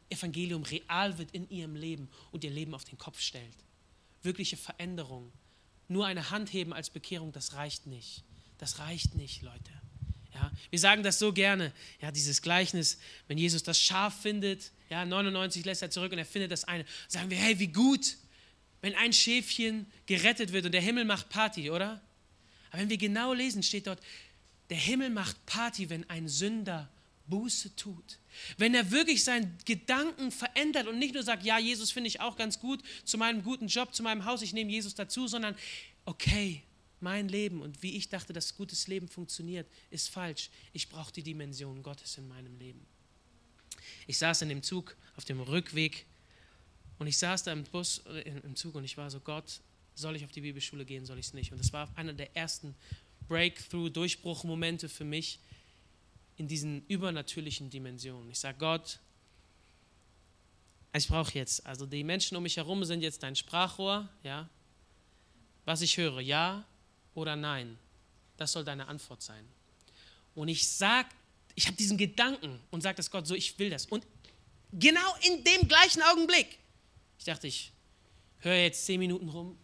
Evangelium real wird in ihrem Leben und ihr Leben auf den Kopf stellt. Wirkliche Veränderung. Nur eine Hand heben als Bekehrung, das reicht nicht. Das reicht nicht, Leute. Ja, wir sagen das so gerne, ja, dieses Gleichnis, wenn Jesus das Schaf findet, ja, 99 lässt er zurück und er findet das eine. Sagen wir, hey, wie gut, wenn ein Schäfchen gerettet wird und der Himmel macht Party, oder? Aber wenn wir genau lesen, steht dort, der Himmel macht Party, wenn ein Sünder Buße tut. Wenn er wirklich seinen Gedanken verändert und nicht nur sagt, ja, Jesus finde ich auch ganz gut zu meinem guten Job, zu meinem Haus, ich nehme Jesus dazu, sondern okay, mein Leben und wie ich dachte, dass gutes Leben funktioniert, ist falsch. Ich brauche die Dimension Gottes in meinem Leben. Ich saß in dem Zug auf dem Rückweg und ich saß da im Bus, äh, im Zug und ich war so, Gott, soll ich auf die Bibelschule gehen, soll ich es nicht? Und das war einer der ersten Breakthrough, Durchbruchmomente für mich in diesen übernatürlichen Dimensionen. Ich sage, Gott, ich brauche jetzt, also die Menschen um mich herum sind jetzt dein Sprachrohr, ja. Was ich höre, ja oder nein? Das soll deine Antwort sein. Und ich sage, ich habe diesen Gedanken und sage das Gott so, ich will das. Und genau in dem gleichen Augenblick, ich dachte, ich höre jetzt zehn Minuten rum.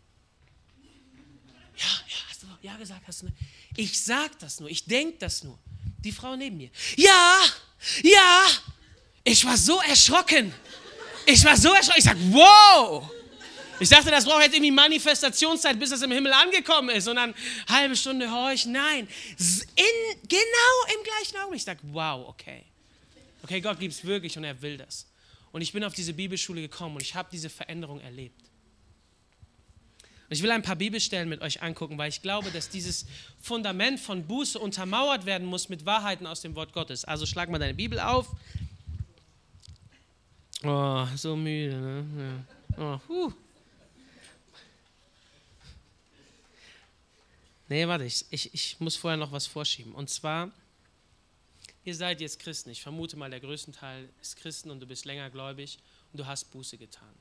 Ja, ja, hast du ja gesagt, hast du. Ne? Ich sage das nur, ich denke das nur. Die Frau neben mir. Ja, ja. Ich war so erschrocken. Ich war so erschrocken. Ich sage, wow. Ich dachte, das braucht jetzt irgendwie Manifestationszeit, bis das im Himmel angekommen ist und dann halbe Stunde horchen. Nein, in, genau im gleichen Augenblick. Ich dachte, wow, okay. Okay, Gott gibt es wirklich und er will das. Und ich bin auf diese Bibelschule gekommen und ich habe diese Veränderung erlebt. Und ich will ein paar Bibelstellen mit euch angucken, weil ich glaube, dass dieses Fundament von Buße untermauert werden muss mit Wahrheiten aus dem Wort Gottes. Also schlag mal deine Bibel auf. Oh, so müde, ne? Ja. Oh, huh. Nee, warte, ich, ich, ich muss vorher noch was vorschieben. Und zwar, ihr seid jetzt Christen. Ich vermute mal, der größte Teil ist Christen und du bist länger gläubig und du hast Buße getan.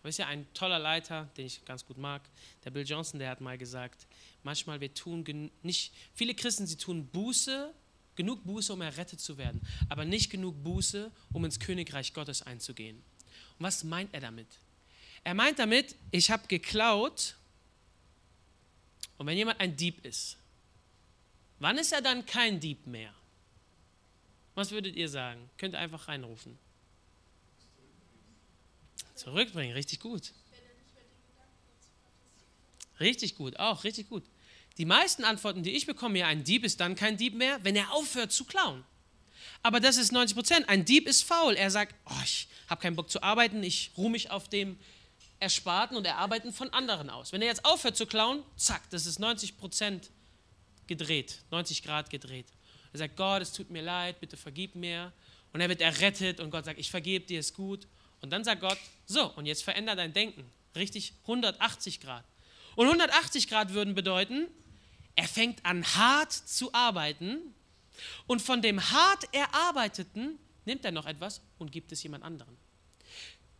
Aber ist ja ein toller Leiter, den ich ganz gut mag, der Bill Johnson, der hat mal gesagt, manchmal wir tun nicht, viele Christen, sie tun Buße, genug Buße, um errettet zu werden, aber nicht genug Buße, um ins Königreich Gottes einzugehen. Und was meint er damit? Er meint damit, ich habe geklaut und wenn jemand ein Dieb ist, wann ist er dann kein Dieb mehr? Was würdet ihr sagen? Könnt ihr einfach reinrufen. Zurückbringen, richtig gut. Richtig gut, auch richtig gut. Die meisten Antworten, die ich bekomme, ja, ein Dieb ist dann kein Dieb mehr, wenn er aufhört zu klauen. Aber das ist 90 Prozent. Ein Dieb ist faul. Er sagt, oh, ich habe keinen Bock zu arbeiten, ich ruhe mich auf dem Ersparten und Erarbeiten von anderen aus. Wenn er jetzt aufhört zu klauen, zack, das ist 90 Prozent gedreht, 90 Grad gedreht. Er sagt, Gott, es tut mir leid, bitte vergib mir. Und er wird errettet und Gott sagt, ich vergebe dir, ist gut. Und dann sagt Gott, so, und jetzt verändert dein Denken. Richtig 180 Grad. Und 180 Grad würden bedeuten, er fängt an hart zu arbeiten und von dem hart erarbeiteten nimmt er noch etwas und gibt es jemand anderen.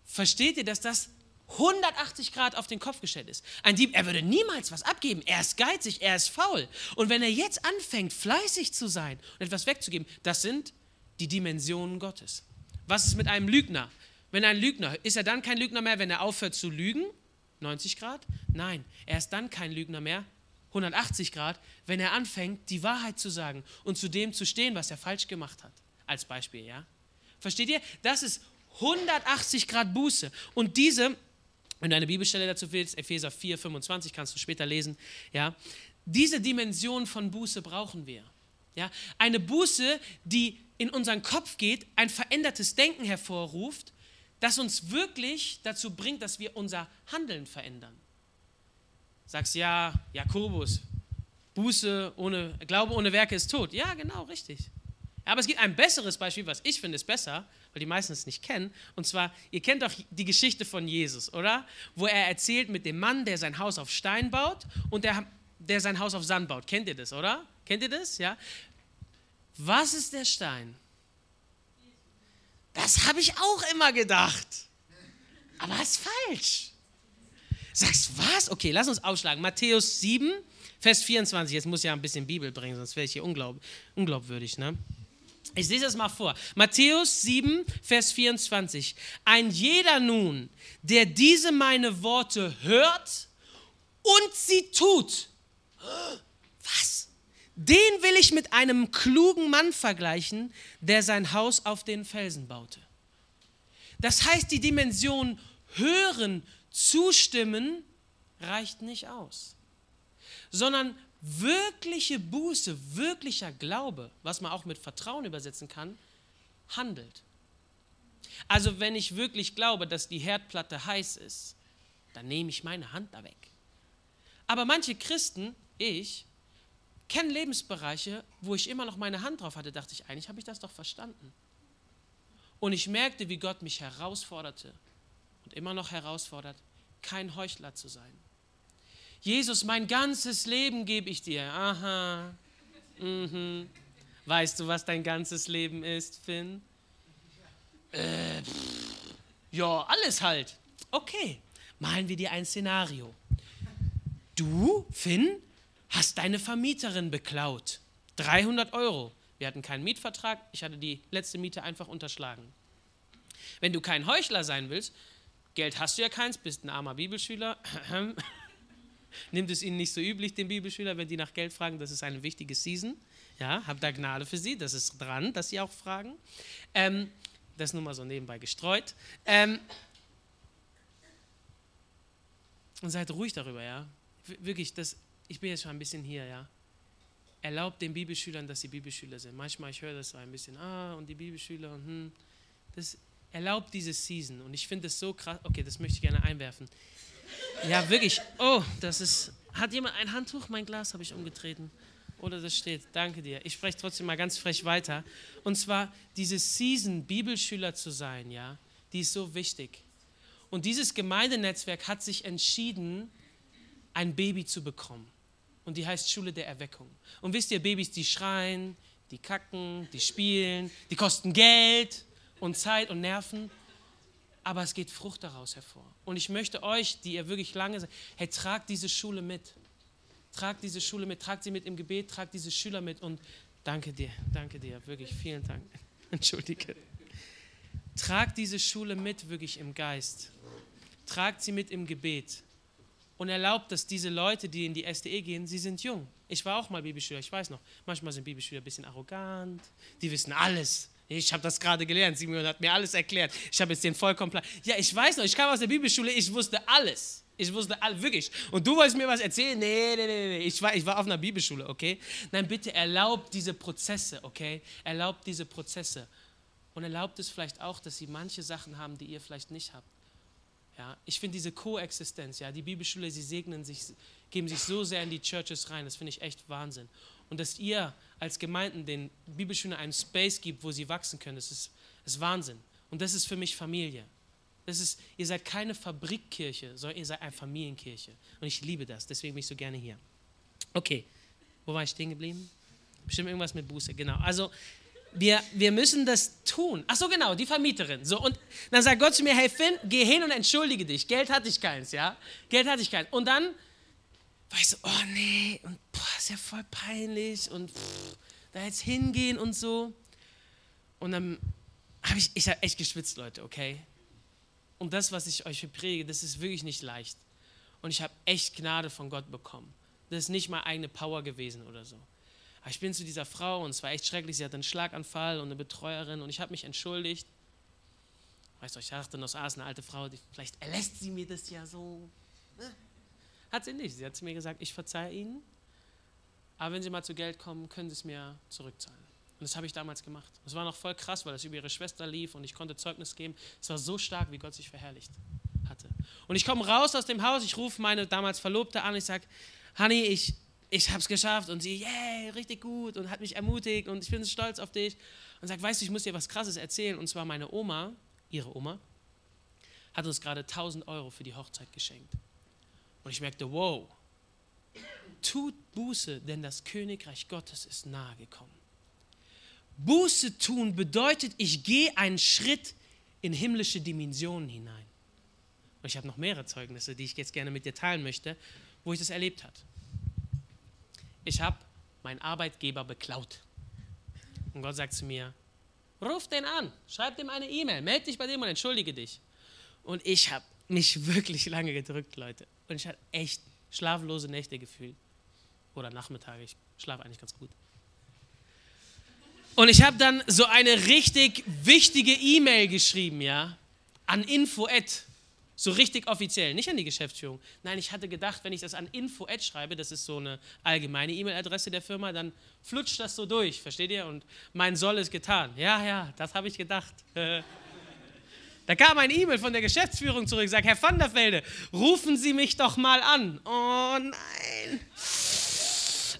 Versteht ihr, dass das 180 Grad auf den Kopf gestellt ist? Ein Dieb, er würde niemals was abgeben. Er ist geizig, er ist faul. Und wenn er jetzt anfängt, fleißig zu sein und etwas wegzugeben, das sind die Dimensionen Gottes. Was ist mit einem Lügner? Wenn ein Lügner, ist er dann kein Lügner mehr, wenn er aufhört zu lügen? 90 Grad? Nein, er ist dann kein Lügner mehr, 180 Grad, wenn er anfängt, die Wahrheit zu sagen und zu dem zu stehen, was er falsch gemacht hat. Als Beispiel, ja? Versteht ihr? Das ist 180 Grad Buße. Und diese, wenn du eine Bibelstelle dazu willst, Epheser 4, 25, kannst du später lesen, ja? Diese Dimension von Buße brauchen wir. Ja? Eine Buße, die in unseren Kopf geht, ein verändertes Denken hervorruft das uns wirklich dazu bringt, dass wir unser Handeln verändern. Sagst ja, Jakobus, Buße ohne, Glaube ohne Werke ist tot. Ja, genau, richtig. Aber es gibt ein besseres Beispiel, was ich finde ist besser, weil die meisten es nicht kennen. Und zwar, ihr kennt doch die Geschichte von Jesus, oder? Wo er erzählt mit dem Mann, der sein Haus auf Stein baut und der, der sein Haus auf Sand baut. Kennt ihr das, oder? Kennt ihr das? Ja? Was ist der Stein? Das habe ich auch immer gedacht. Aber das ist falsch. Sagst was? Okay, lass uns aufschlagen. Matthäus 7, Vers 24. Jetzt muss ich ja ein bisschen Bibel bringen, sonst wäre ich hier unglaub, unglaubwürdig. Ne? Ich lese das mal vor. Matthäus 7, Vers 24. Ein jeder nun, der diese meine Worte hört und sie tut. Was? Den will ich mit einem klugen Mann vergleichen, der sein Haus auf den Felsen baute. Das heißt, die Dimension hören, zustimmen reicht nicht aus, sondern wirkliche Buße, wirklicher Glaube, was man auch mit Vertrauen übersetzen kann, handelt. Also wenn ich wirklich glaube, dass die Herdplatte heiß ist, dann nehme ich meine Hand da weg. Aber manche Christen, ich, kenne Lebensbereiche, wo ich immer noch meine Hand drauf hatte, dachte ich, eigentlich habe ich das doch verstanden. Und ich merkte, wie Gott mich herausforderte und immer noch herausfordert, kein Heuchler zu sein. Jesus, mein ganzes Leben gebe ich dir. Aha. Mhm. Weißt du, was dein ganzes Leben ist, Finn? Äh, ja, alles halt. Okay, malen wir dir ein Szenario. Du, Finn, hast deine Vermieterin beklaut. 300 Euro. Wir hatten keinen Mietvertrag, ich hatte die letzte Miete einfach unterschlagen. Wenn du kein Heuchler sein willst, Geld hast du ja keins, bist ein armer Bibelschüler, <clears throat> nimmt es ihnen nicht so üblich, den Bibelschüler, wenn die nach Geld fragen, das ist eine wichtige Season. Ja, hab da Gnade für sie, das ist dran, dass sie auch fragen. Ähm, das nur mal so nebenbei gestreut. Ähm, und seid ruhig darüber, ja. Wirklich, das, ich bin jetzt schon ein bisschen hier, ja. Erlaubt den Bibelschülern, dass sie Bibelschüler sind. Manchmal, ich höre das so ein bisschen, ah, und die Bibelschüler, und hm. Das erlaubt diese Season. Und ich finde das so krass. Okay, das möchte ich gerne einwerfen. Ja, wirklich. Oh, das ist. Hat jemand ein Handtuch? Mein Glas habe ich umgetreten. Oder das steht. Danke dir. Ich spreche trotzdem mal ganz frech weiter. Und zwar diese Season, Bibelschüler zu sein, ja, die ist so wichtig. Und dieses Gemeindenetzwerk hat sich entschieden, ein Baby zu bekommen. Und die heißt Schule der Erweckung. Und wisst ihr, Babys, die schreien, die kacken, die spielen, die kosten Geld und Zeit und Nerven. Aber es geht Frucht daraus hervor. Und ich möchte euch, die ihr wirklich lange seid, hey, tragt diese Schule mit. Tragt diese Schule mit, tragt sie mit im Gebet, tragt diese Schüler mit und danke dir, danke dir, wirklich, vielen Dank. <laughs> Entschuldige. Tragt diese Schule mit, wirklich im Geist. Tragt sie mit im Gebet und erlaubt, dass diese Leute, die in die SDE gehen, sie sind jung. Ich war auch mal Bibelschüler, ich weiß noch. Manchmal sind Bibelschüler ein bisschen arrogant, die wissen alles. Ich habe das gerade gelernt, Simon hat mir alles erklärt. Ich habe jetzt den vollkommen Plan. Ja, ich weiß noch, ich kam aus der Bibelschule, ich wusste alles. Ich wusste alles, wirklich. Und du wolltest mir was erzählen? Nee, nee, nee, nee. Ich war, ich war auf einer Bibelschule, okay? Nein, bitte erlaubt diese Prozesse, okay? Erlaubt diese Prozesse. Und erlaubt es vielleicht auch, dass sie manche Sachen haben, die ihr vielleicht nicht habt. Ja, ich finde diese Koexistenz, ja, die Bibelschule, sie segnen sich, geben sich so sehr in die Churches rein, das finde ich echt Wahnsinn. Und dass ihr als Gemeinden den Bibelschülern einen Space gibt, wo sie wachsen können, das ist ist Wahnsinn. Und das ist für mich Familie. Das ist, ihr seid keine Fabrikkirche, sondern ihr seid eine Familienkirche. Und ich liebe das, deswegen bin ich so gerne hier. Okay, wo war ich stehen geblieben? Bestimmt irgendwas mit Buße, genau. Also, wir, wir müssen das tun. Ach so, genau, die Vermieterin. So, und dann sagt Gott zu mir, hey Finn, geh hin und entschuldige dich. Geld hatte ich keins, ja? Geld hatte ich keins. Und dann war ich so, oh nee, und boah, ist ja voll peinlich und pff, da jetzt hingehen und so. Und dann habe ich, ich hab echt geschwitzt, Leute, okay? Und das, was ich euch predige, das ist wirklich nicht leicht. Und ich habe echt Gnade von Gott bekommen. Das ist nicht mal eigene Power gewesen oder so. Aber ich bin zu dieser Frau und es war echt schrecklich. Sie hatte einen Schlaganfall und eine Betreuerin und ich habe mich entschuldigt. Weißt du, ich dachte noch, ah, ist eine alte Frau, die, vielleicht erlässt sie mir das ja so. Ne? Hat sie nicht. Sie hat zu mir gesagt, ich verzeihe Ihnen, aber wenn Sie mal zu Geld kommen, können Sie es mir zurückzahlen. Und das habe ich damals gemacht. Das war noch voll krass, weil das über ihre Schwester lief und ich konnte Zeugnis geben. Es war so stark, wie Gott sich verherrlicht hatte. Und ich komme raus aus dem Haus, ich rufe meine damals Verlobte an, ich sage, Honey, ich, ich habe es geschafft. Und sie, yeah, richtig gut und hat mich ermutigt und ich bin stolz auf dich. Und sagt, weißt du, ich muss dir was Krasses erzählen. Und zwar meine Oma, ihre Oma, hat uns gerade 1000 Euro für die Hochzeit geschenkt. Und ich merkte, wow, tut Buße, denn das Königreich Gottes ist nahe gekommen. Buße tun bedeutet, ich gehe einen Schritt in himmlische Dimensionen hinein. Und ich habe noch mehrere Zeugnisse, die ich jetzt gerne mit dir teilen möchte, wo ich das erlebt habe. Ich habe meinen Arbeitgeber beklaut. Und Gott sagt zu mir, ruf den an, schreib dem eine E-Mail, melde dich bei dem und entschuldige dich. Und ich habe mich <laughs> wirklich lange gedrückt, Leute. Und ich hatte echt schlaflose Nächte gefühlt. Oder Nachmittage, ich schlafe eigentlich ganz gut. Und ich habe dann so eine richtig wichtige E-Mail geschrieben, ja, an info@ so richtig offiziell, nicht an die Geschäftsführung. Nein, ich hatte gedacht, wenn ich das an info schreibe, das ist so eine allgemeine E-Mail-Adresse der Firma, dann flutscht das so durch, versteht ihr? Und mein Soll ist getan. Ja, ja, das habe ich gedacht. <laughs> Da kam ein E-Mail von der Geschäftsführung zurück, sagt, Herr van der Velde, rufen Sie mich doch mal an. Oh nein.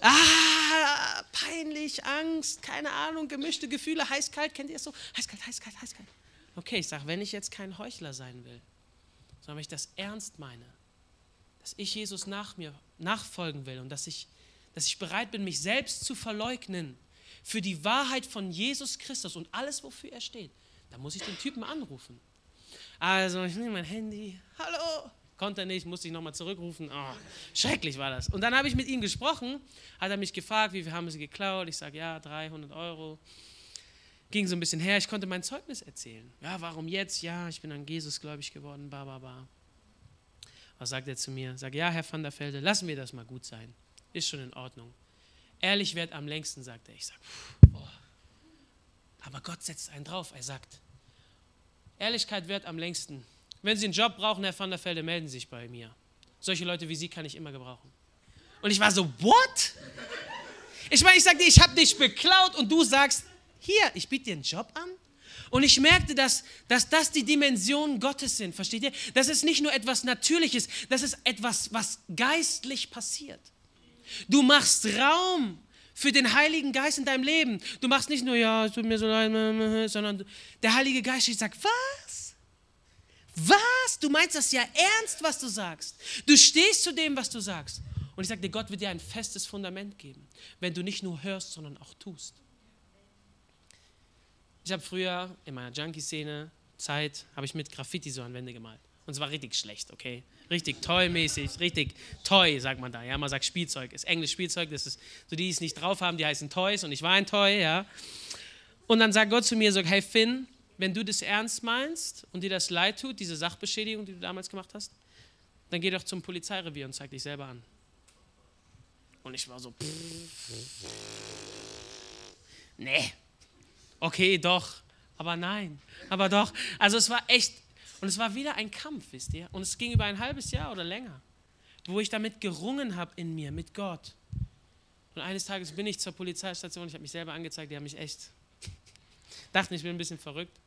Ah, peinlich, Angst, keine Ahnung, gemischte Gefühle, heiß, kalt, kennt ihr es so? Heiß, kalt, heiß, kalt, heiß, kalt. Okay, ich sage, wenn ich jetzt kein Heuchler sein will, sondern wenn ich das ernst meine, dass ich Jesus nach mir nachfolgen will und dass ich, dass ich bereit bin, mich selbst zu verleugnen für die Wahrheit von Jesus Christus und alles, wofür er steht, dann muss ich den Typen anrufen. Also, ich nehme mein Handy, hallo, konnte er nicht, musste ich nochmal zurückrufen. Oh, schrecklich war das. Und dann habe ich mit ihm gesprochen, hat er mich gefragt, wie viel haben sie geklaut? Ich sage, ja, 300 Euro. Ging so ein bisschen her, ich konnte mein Zeugnis erzählen. Ja, warum jetzt? Ja, ich bin an Jesus gläubig geworden, ba, ba, ba. Was sagt er zu mir? Sag, ja, Herr van der Velde, lassen wir das mal gut sein. Ist schon in Ordnung. Ehrlich wird am längsten, sagt er. Ich sage, aber Gott setzt einen drauf. Er sagt, Ehrlichkeit wird am längsten. Wenn Sie einen Job brauchen, Herr van der Velde, melden Sie sich bei mir. Solche Leute wie Sie kann ich immer gebrauchen. Und ich war so, what? Ich meine, ich dir, ich habe dich beklaut und du sagst, hier, ich biete dir einen Job an. Und ich merkte, dass, dass das die Dimensionen Gottes sind, versteht ihr? Das ist nicht nur etwas Natürliches, das ist etwas, was geistlich passiert. Du machst Raum für den Heiligen Geist in deinem Leben. Du machst nicht nur, ja, es tut mir so leid, sondern der Heilige Geist sagt, was? Was? Du meinst das ja ernst, was du sagst. Du stehst zu dem, was du sagst. Und ich sage dir, Gott wird dir ein festes Fundament geben, wenn du nicht nur hörst, sondern auch tust. Ich habe früher in meiner Junkie-Szene Zeit, habe ich mit Graffiti so an Wände gemalt. Und es war richtig schlecht, okay? Richtig toy-mäßig, richtig toy, sagt man da. Ja, man sagt Spielzeug, ist Englisch Spielzeug, das ist so die, die es nicht drauf haben, die heißen Toys und ich war ein Toy, ja. Und dann sagt Gott zu mir so, hey Finn, wenn du das ernst meinst und dir das leid tut, diese Sachbeschädigung, die du damals gemacht hast, dann geh doch zum Polizeirevier und zeig dich selber an. Und ich war so, nee, okay, doch, aber nein, aber doch. Also es war echt, und es war wieder ein Kampf, wisst ihr? Und es ging über ein halbes Jahr oder länger, wo ich damit gerungen habe in mir, mit Gott. Und eines Tages bin ich zur Polizeistation, ich habe mich selber angezeigt, die haben mich echt, <laughs> dachten, ich bin ein bisschen verrückt.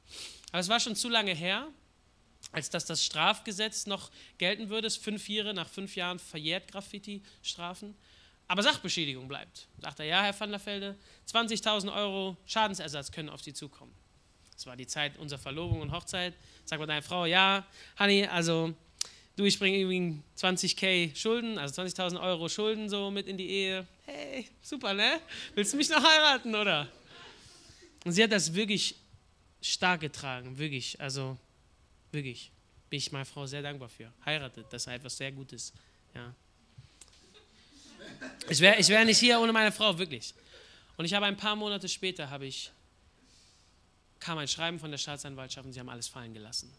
Aber es war schon zu lange her, als dass das Strafgesetz noch gelten würde. Es fünf Jahre, nach fünf Jahren verjährt Graffiti-Strafen. Aber Sachbeschädigung bleibt. Sagt er, ja, Herr van der Velde, 20.000 Euro Schadensersatz können auf Sie zukommen. Das war die Zeit unserer Verlobung und Hochzeit. Sag mal deine Frau, ja, Honey, also du, ich bringe irgendwie 20k Schulden, also 20.000 Euro Schulden so mit in die Ehe. Hey, super, ne? Willst du mich noch heiraten, oder? Und sie hat das wirklich stark getragen, wirklich, also wirklich. Bin ich meiner Frau sehr dankbar für. Heiratet, das ist etwas sehr Gutes. Ja. Ich wäre ich wär nicht hier ohne meine Frau, wirklich. Und ich habe ein paar Monate später, habe ich, kam ein Schreiben von der Staatsanwaltschaft und sie haben alles fallen gelassen.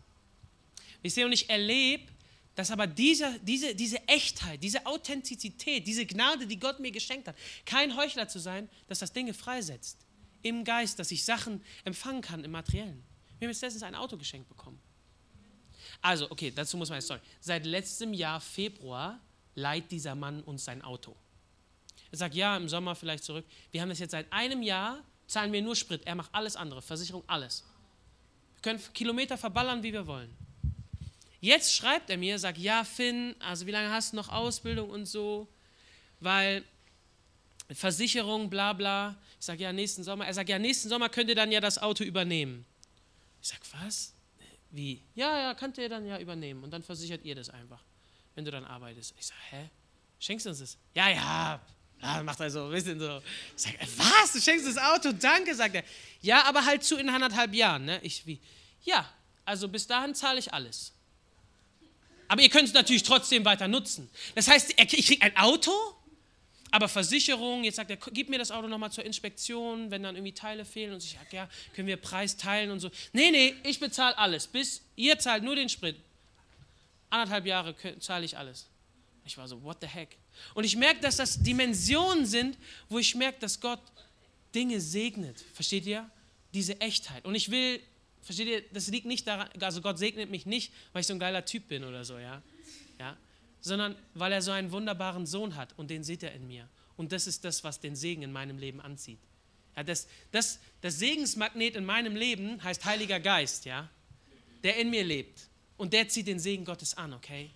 Ich sehe und ich erlebe, dass aber diese, diese, diese Echtheit, diese Authentizität, diese Gnade, die Gott mir geschenkt hat, kein Heuchler zu sein, dass das Dinge freisetzt. Im Geist, dass ich Sachen empfangen kann im Materiellen. Wir haben jetzt letztens ein Auto geschenkt bekommen. Also, okay, dazu muss man jetzt, sorry. Seit letztem Jahr Februar leiht dieser Mann uns sein Auto. Er sagt, ja, im Sommer vielleicht zurück. Wir haben das jetzt seit einem Jahr, zahlen wir nur Sprit. Er macht alles andere, Versicherung, alles. Wir können Kilometer verballern, wie wir wollen. Jetzt schreibt er mir, sagt, ja, Finn, also wie lange hast du noch Ausbildung und so? Weil Versicherung, bla bla. Ich sage, ja, nächsten Sommer. Er sagt, ja, nächsten Sommer könnt ihr dann ja das Auto übernehmen. Ich sage, was? Wie? Ja, ja, könnt ihr dann ja übernehmen und dann versichert ihr das einfach, wenn du dann arbeitest. Ich sage, hä? Schenkst du uns das? Ja, ja. Ja, macht er so ein bisschen so. Ich was? Du schenkst das Auto? Danke, sagt er. Ja, aber halt zu in anderthalb Jahren. Ne? Ich wie? Ja, also bis dahin zahle ich alles. Aber ihr könnt es natürlich trotzdem weiter nutzen. Das heißt, ich kriege ein Auto aber Versicherung, jetzt sagt er, gib mir das Auto nochmal zur Inspektion, wenn dann irgendwie Teile fehlen. Und ich sage, ja, können wir Preis teilen und so. Nee, nee, ich bezahle alles. Bis ihr zahlt nur den Sprit. Anderthalb Jahre zahle ich alles. Ich war so, what the heck? Und ich merke, dass das Dimensionen sind, wo ich merke, dass Gott Dinge segnet. Versteht ihr? Diese Echtheit. Und ich will, versteht ihr, das liegt nicht daran, also Gott segnet mich nicht, weil ich so ein geiler Typ bin oder so, ja. ja? sondern weil er so einen wunderbaren Sohn hat und den sieht er in mir. Und das ist das, was den Segen in meinem Leben anzieht. Ja, das, das, das Segensmagnet in meinem Leben heißt Heiliger Geist, ja, der in mir lebt. Und der zieht den Segen Gottes an, okay?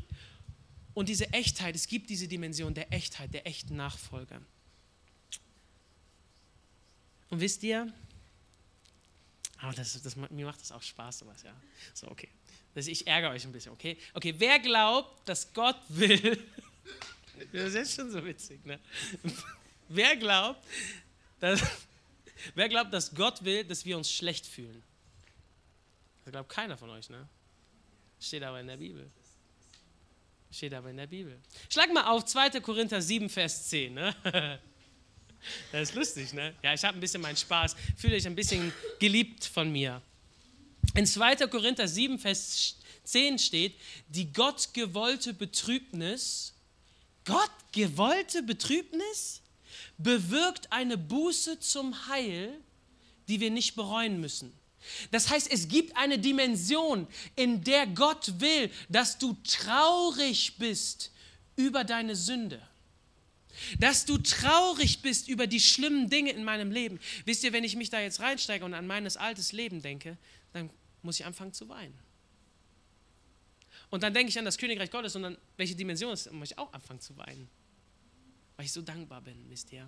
Und diese Echtheit, es gibt diese Dimension der Echtheit, der echten Nachfolger. Und wisst ihr, oh, das, das, mir macht das auch Spaß, sowas, ja. So, okay. Also ich ärgere euch ein bisschen, okay? Okay, wer glaubt, dass Gott will, <laughs> das ist schon so witzig, ne? <laughs> Wer glaubt, dass, <laughs> wer glaubt, dass Gott will, dass wir uns schlecht fühlen? Das glaubt keiner von euch, ne? Steht aber in der Bibel. Steht aber in der Bibel. Schlag mal auf 2. Korinther 7, Vers 10. Ne? <laughs> Das ist lustig, ne? Ja, ich habe ein bisschen meinen Spaß. Fühle euch ein bisschen geliebt von mir. In 2. Korinther 7, Vers 10 steht, die Gott gewollte Betrübnis, Gott gewollte Betrübnis bewirkt eine Buße zum Heil, die wir nicht bereuen müssen. Das heißt, es gibt eine Dimension, in der Gott will, dass du traurig bist über deine Sünde. Dass du traurig bist über die schlimmen Dinge in meinem Leben. Wisst ihr, wenn ich mich da jetzt reinsteige und an meines altes Leben denke, dann muss ich anfangen zu weinen. Und dann denke ich an das Königreich Gottes und dann, welche Dimension ist, muss ich auch anfangen zu weinen. Weil ich so dankbar bin, wisst ihr.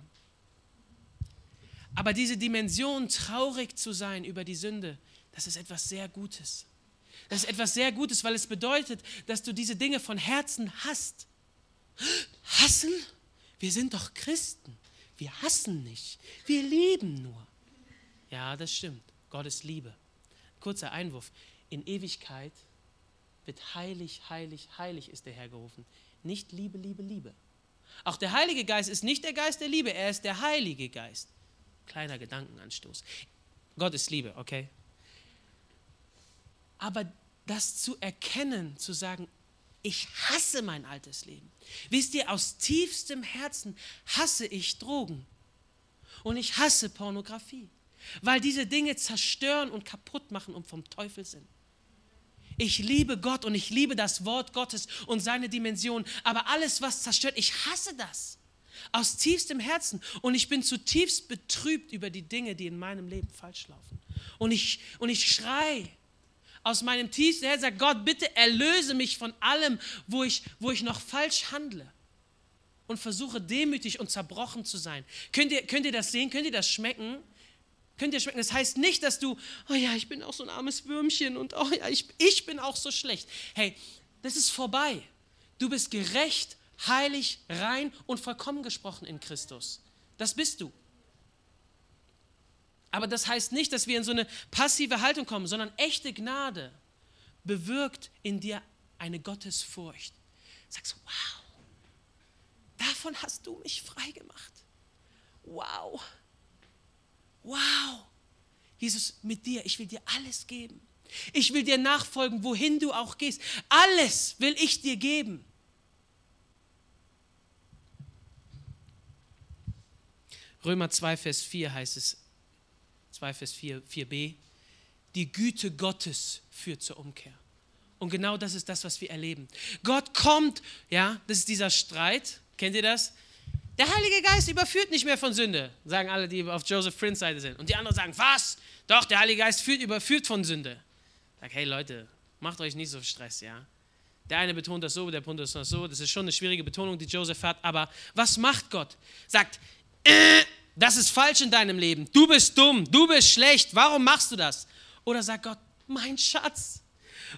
Aber diese Dimension, traurig zu sein über die Sünde, das ist etwas sehr Gutes. Das ist etwas sehr Gutes, weil es bedeutet, dass du diese Dinge von Herzen hast. Hassen? Wir sind doch Christen. Wir hassen nicht. Wir lieben nur. Ja, das stimmt. Gott ist Liebe. Kurzer Einwurf. In Ewigkeit wird heilig, heilig, heilig ist der Herr gerufen. Nicht Liebe, Liebe, Liebe. Auch der Heilige Geist ist nicht der Geist der Liebe, er ist der Heilige Geist. Kleiner Gedankenanstoß. Gott ist Liebe, okay? Aber das zu erkennen, zu sagen, ich hasse mein altes Leben. Wisst ihr, aus tiefstem Herzen hasse ich Drogen. Und ich hasse Pornografie weil diese Dinge zerstören und kaputt machen und vom Teufel sind. Ich liebe Gott und ich liebe das Wort Gottes und seine Dimension, aber alles, was zerstört, ich hasse das aus tiefstem Herzen und ich bin zutiefst betrübt über die Dinge, die in meinem Leben falsch laufen. Und ich, und ich schrei aus meinem tiefsten Herzen, sage Gott, bitte erlöse mich von allem, wo ich, wo ich noch falsch handle und versuche demütig und zerbrochen zu sein. Könnt ihr, könnt ihr das sehen? Könnt ihr das schmecken? Könnt ihr schmecken? Das heißt nicht, dass du, oh ja, ich bin auch so ein armes Würmchen und oh ja, ich, ich bin auch so schlecht. Hey, das ist vorbei. Du bist gerecht, heilig, rein und vollkommen gesprochen in Christus. Das bist du. Aber das heißt nicht, dass wir in so eine passive Haltung kommen, sondern echte Gnade bewirkt in dir eine Gottesfurcht. Sagst, wow, davon hast du mich frei gemacht. Wow, wow. Jesus, mit dir, ich will dir alles geben. Ich will dir nachfolgen, wohin du auch gehst. Alles will ich dir geben. Römer 2, Vers 4 heißt es, 2, Vers 4, 4b, die Güte Gottes führt zur Umkehr. Und genau das ist das, was wir erleben. Gott kommt, ja, das ist dieser Streit, kennt ihr das? Der Heilige Geist überführt nicht mehr von Sünde, sagen alle, die auf Joseph Prince Seite sind. Und die anderen sagen, was? Doch, der Heilige Geist führt, überführt von Sünde. Sag, hey Leute, macht euch nicht so Stress, ja. Der eine betont das so, der betont das so. Das ist schon eine schwierige Betonung, die Joseph hat. Aber was macht Gott? Sagt, äh, das ist falsch in deinem Leben. Du bist dumm, du bist schlecht. Warum machst du das? Oder sagt Gott, mein Schatz,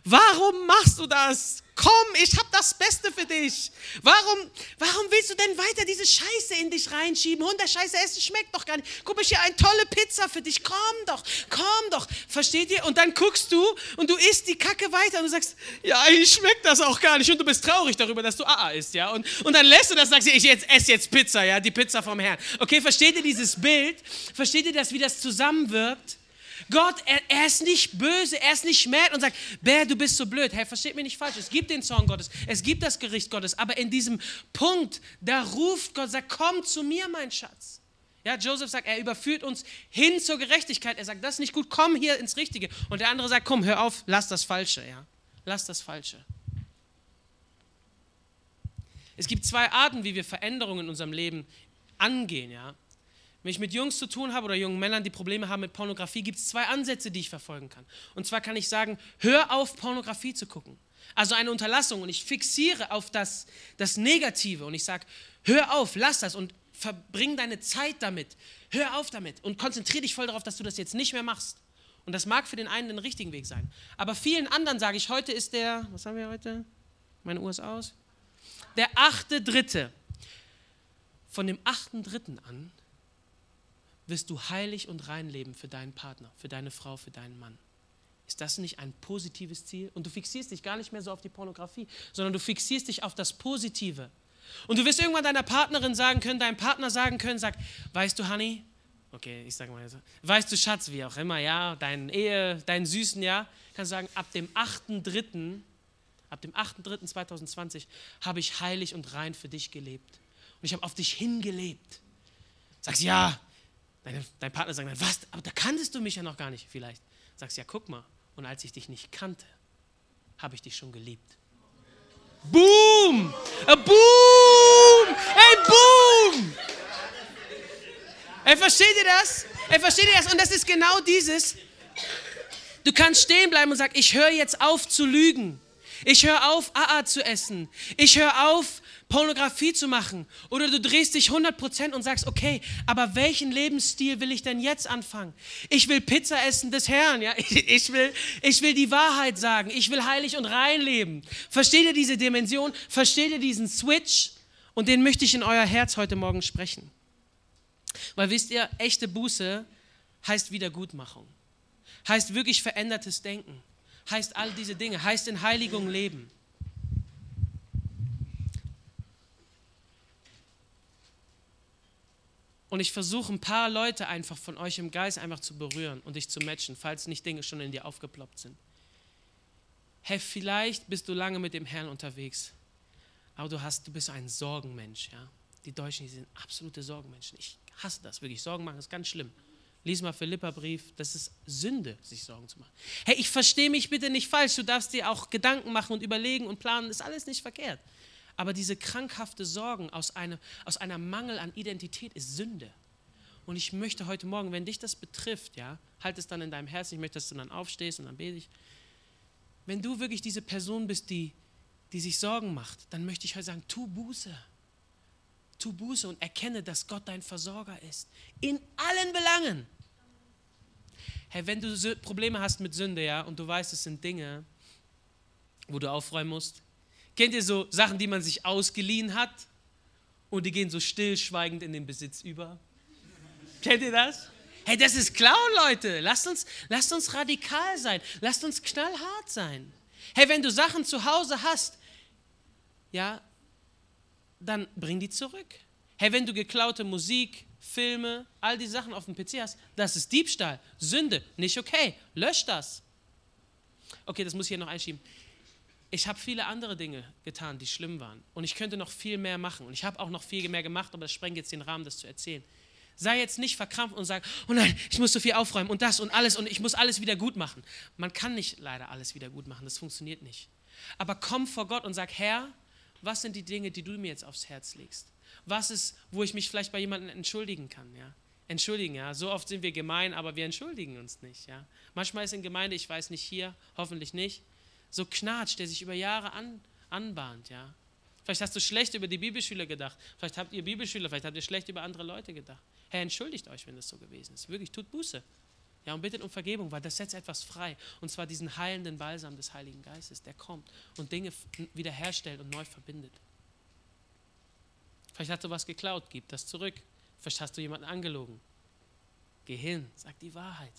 warum machst du das? Komm, ich habe das Beste für dich. Warum, warum willst du denn weiter diese Scheiße in dich reinschieben? Hunderscheiße essen schmeckt doch gar nicht. Guck, ich hier eine tolle Pizza für dich. Komm doch, komm doch. Versteht ihr? Und dann guckst du und du isst die Kacke weiter und du sagst, ja, eigentlich schmeckt das auch gar nicht. Und du bist traurig darüber, dass du AA isst, ja. Und, und dann lässt du das, sagst du, ich jetzt, esse jetzt Pizza, ja, die Pizza vom Herrn. Okay, versteht ihr dieses Bild? Versteht ihr das, wie das zusammenwirkt? Gott, er, er, ist nicht böse, er ist nicht schmäht und sagt, Bär, du bist so blöd. Hey, versteht mich nicht falsch. Es gibt den Zorn Gottes, es gibt das Gericht Gottes, aber in diesem Punkt, da ruft Gott, sagt, komm zu mir, mein Schatz. Ja, Joseph sagt, er überführt uns hin zur Gerechtigkeit. Er sagt, das ist nicht gut, komm hier ins Richtige. Und der andere sagt, komm, hör auf, lass das Falsche. Ja, lass das Falsche. Es gibt zwei Arten, wie wir Veränderungen in unserem Leben angehen. Ja, wenn ich mit Jungs zu tun habe oder jungen Männern, die Probleme haben mit Pornografie, gibt es zwei Ansätze, die ich verfolgen kann. Und zwar kann ich sagen, hör auf, Pornografie zu gucken. Also eine Unterlassung und ich fixiere auf das, das Negative und ich sage, hör auf, lass das und verbring deine Zeit damit. Hör auf damit und konzentriere dich voll darauf, dass du das jetzt nicht mehr machst. Und das mag für den einen den richtigen Weg sein. Aber vielen anderen sage ich, heute ist der, was haben wir heute? Meine Uhr ist aus. Der achte Dritte. Von dem achten Dritten an wirst du heilig und rein leben für deinen Partner, für deine Frau, für deinen Mann. Ist das nicht ein positives Ziel? Und du fixierst dich gar nicht mehr so auf die Pornografie, sondern du fixierst dich auf das Positive. Und du wirst irgendwann deiner Partnerin sagen können, deinem Partner sagen können, sag, weißt du, Honey, okay, ich sage mal so, weißt du, Schatz, wie auch immer, ja, deinen Ehe, deinen Süßen, ja, kannst sagen, ab dem 8.3., ab dem 8.3.2020 habe ich heilig und rein für dich gelebt. Und ich habe auf dich hingelebt. Sagst, ja, Deine, dein Partner sagt dann, was, aber da kanntest du mich ja noch gar nicht vielleicht. Sagst ja, guck mal, und als ich dich nicht kannte, habe ich dich schon geliebt. Boom! A boom! Ey, boom! Ey, versteht ihr das? Ey, versteht ihr das? Und das ist genau dieses. Du kannst stehen bleiben und sagen, ich höre jetzt auf zu lügen. Ich höre auf, AA zu essen. Ich höre auf, Pornografie zu machen. Oder du drehst dich 100% und sagst, okay, aber welchen Lebensstil will ich denn jetzt anfangen? Ich will Pizza essen des Herrn, ja? <laughs> Ich, will, ich will die Wahrheit sagen. Ich will heilig und rein leben. Versteht ihr diese Dimension? Versteht ihr diesen Switch? Und den möchte ich in euer Herz heute Morgen sprechen. Weil wisst ihr, echte Buße heißt Wiedergutmachung. Heißt wirklich verändertes Denken. Heißt all diese Dinge. Heißt in Heiligung leben. Und ich versuche ein paar Leute einfach von euch im Geist einfach zu berühren und dich zu matchen, falls nicht Dinge schon in dir aufgeploppt sind. Hey, vielleicht bist du lange mit dem Herrn unterwegs, aber du, hast, du bist ein Sorgenmensch. Ja? Die Deutschen die sind absolute Sorgenmenschen. Ich hasse das wirklich. Sorgen machen ist ganz schlimm. Lies mal Philippa-Brief, das ist Sünde, sich Sorgen zu machen. Hey, ich verstehe mich bitte nicht falsch. Du darfst dir auch Gedanken machen und überlegen und planen, ist alles nicht verkehrt. Aber diese krankhafte Sorgen aus, eine, aus einer Mangel an Identität ist Sünde. Und ich möchte heute Morgen, wenn dich das betrifft, ja, halt es dann in deinem Herzen, ich möchte, dass du dann aufstehst und dann bete ich. Wenn du wirklich diese Person bist, die, die sich Sorgen macht, dann möchte ich heute sagen, tu Buße. Tu Buße und erkenne, dass Gott dein Versorger ist. In allen Belangen. Hey, wenn du Probleme hast mit Sünde, ja, und du weißt, es sind Dinge, wo du aufräumen musst. Kennt ihr so Sachen, die man sich ausgeliehen hat und die gehen so stillschweigend in den Besitz über? Kennt ihr das? Hey, das ist Clown, Leute. Lasst uns, lasst uns radikal sein. Lasst uns knallhart sein. Hey, wenn du Sachen zu Hause hast, ja, dann bring die zurück. Hey, wenn du geklaute Musik, Filme, all die Sachen auf dem PC hast, das ist Diebstahl, Sünde, nicht okay. Lösch das. Okay, das muss ich hier noch einschieben. Ich habe viele andere Dinge getan, die schlimm waren. Und ich könnte noch viel mehr machen. Und ich habe auch noch viel mehr gemacht, aber das sprengt jetzt den Rahmen, das zu erzählen. Sei jetzt nicht verkrampft und sag, oh nein, ich muss so viel aufräumen und das und alles und ich muss alles wieder gut machen. Man kann nicht leider alles wieder gut machen, das funktioniert nicht. Aber komm vor Gott und sag, Herr, was sind die Dinge, die du mir jetzt aufs Herz legst? Was ist, wo ich mich vielleicht bei jemandem entschuldigen kann, ja? Entschuldigen, ja. So oft sind wir gemein, aber wir entschuldigen uns nicht, ja. Manchmal ist in Gemeinde, ich weiß nicht hier, hoffentlich nicht, so Knatsch, der sich über Jahre an, anbahnt, ja. Vielleicht hast du schlecht über die Bibelschüler gedacht. Vielleicht habt ihr Bibelschüler, vielleicht habt ihr schlecht über andere Leute gedacht. Herr, entschuldigt euch, wenn das so gewesen ist. Wirklich, tut Buße. Ja, und bittet um Vergebung, weil das setzt etwas frei. Und zwar diesen heilenden Balsam des Heiligen Geistes, der kommt und Dinge wiederherstellt und neu verbindet. Vielleicht hast du was geklaut, gib das zurück. Vielleicht hast du jemanden angelogen. Geh hin, sag die Wahrheit.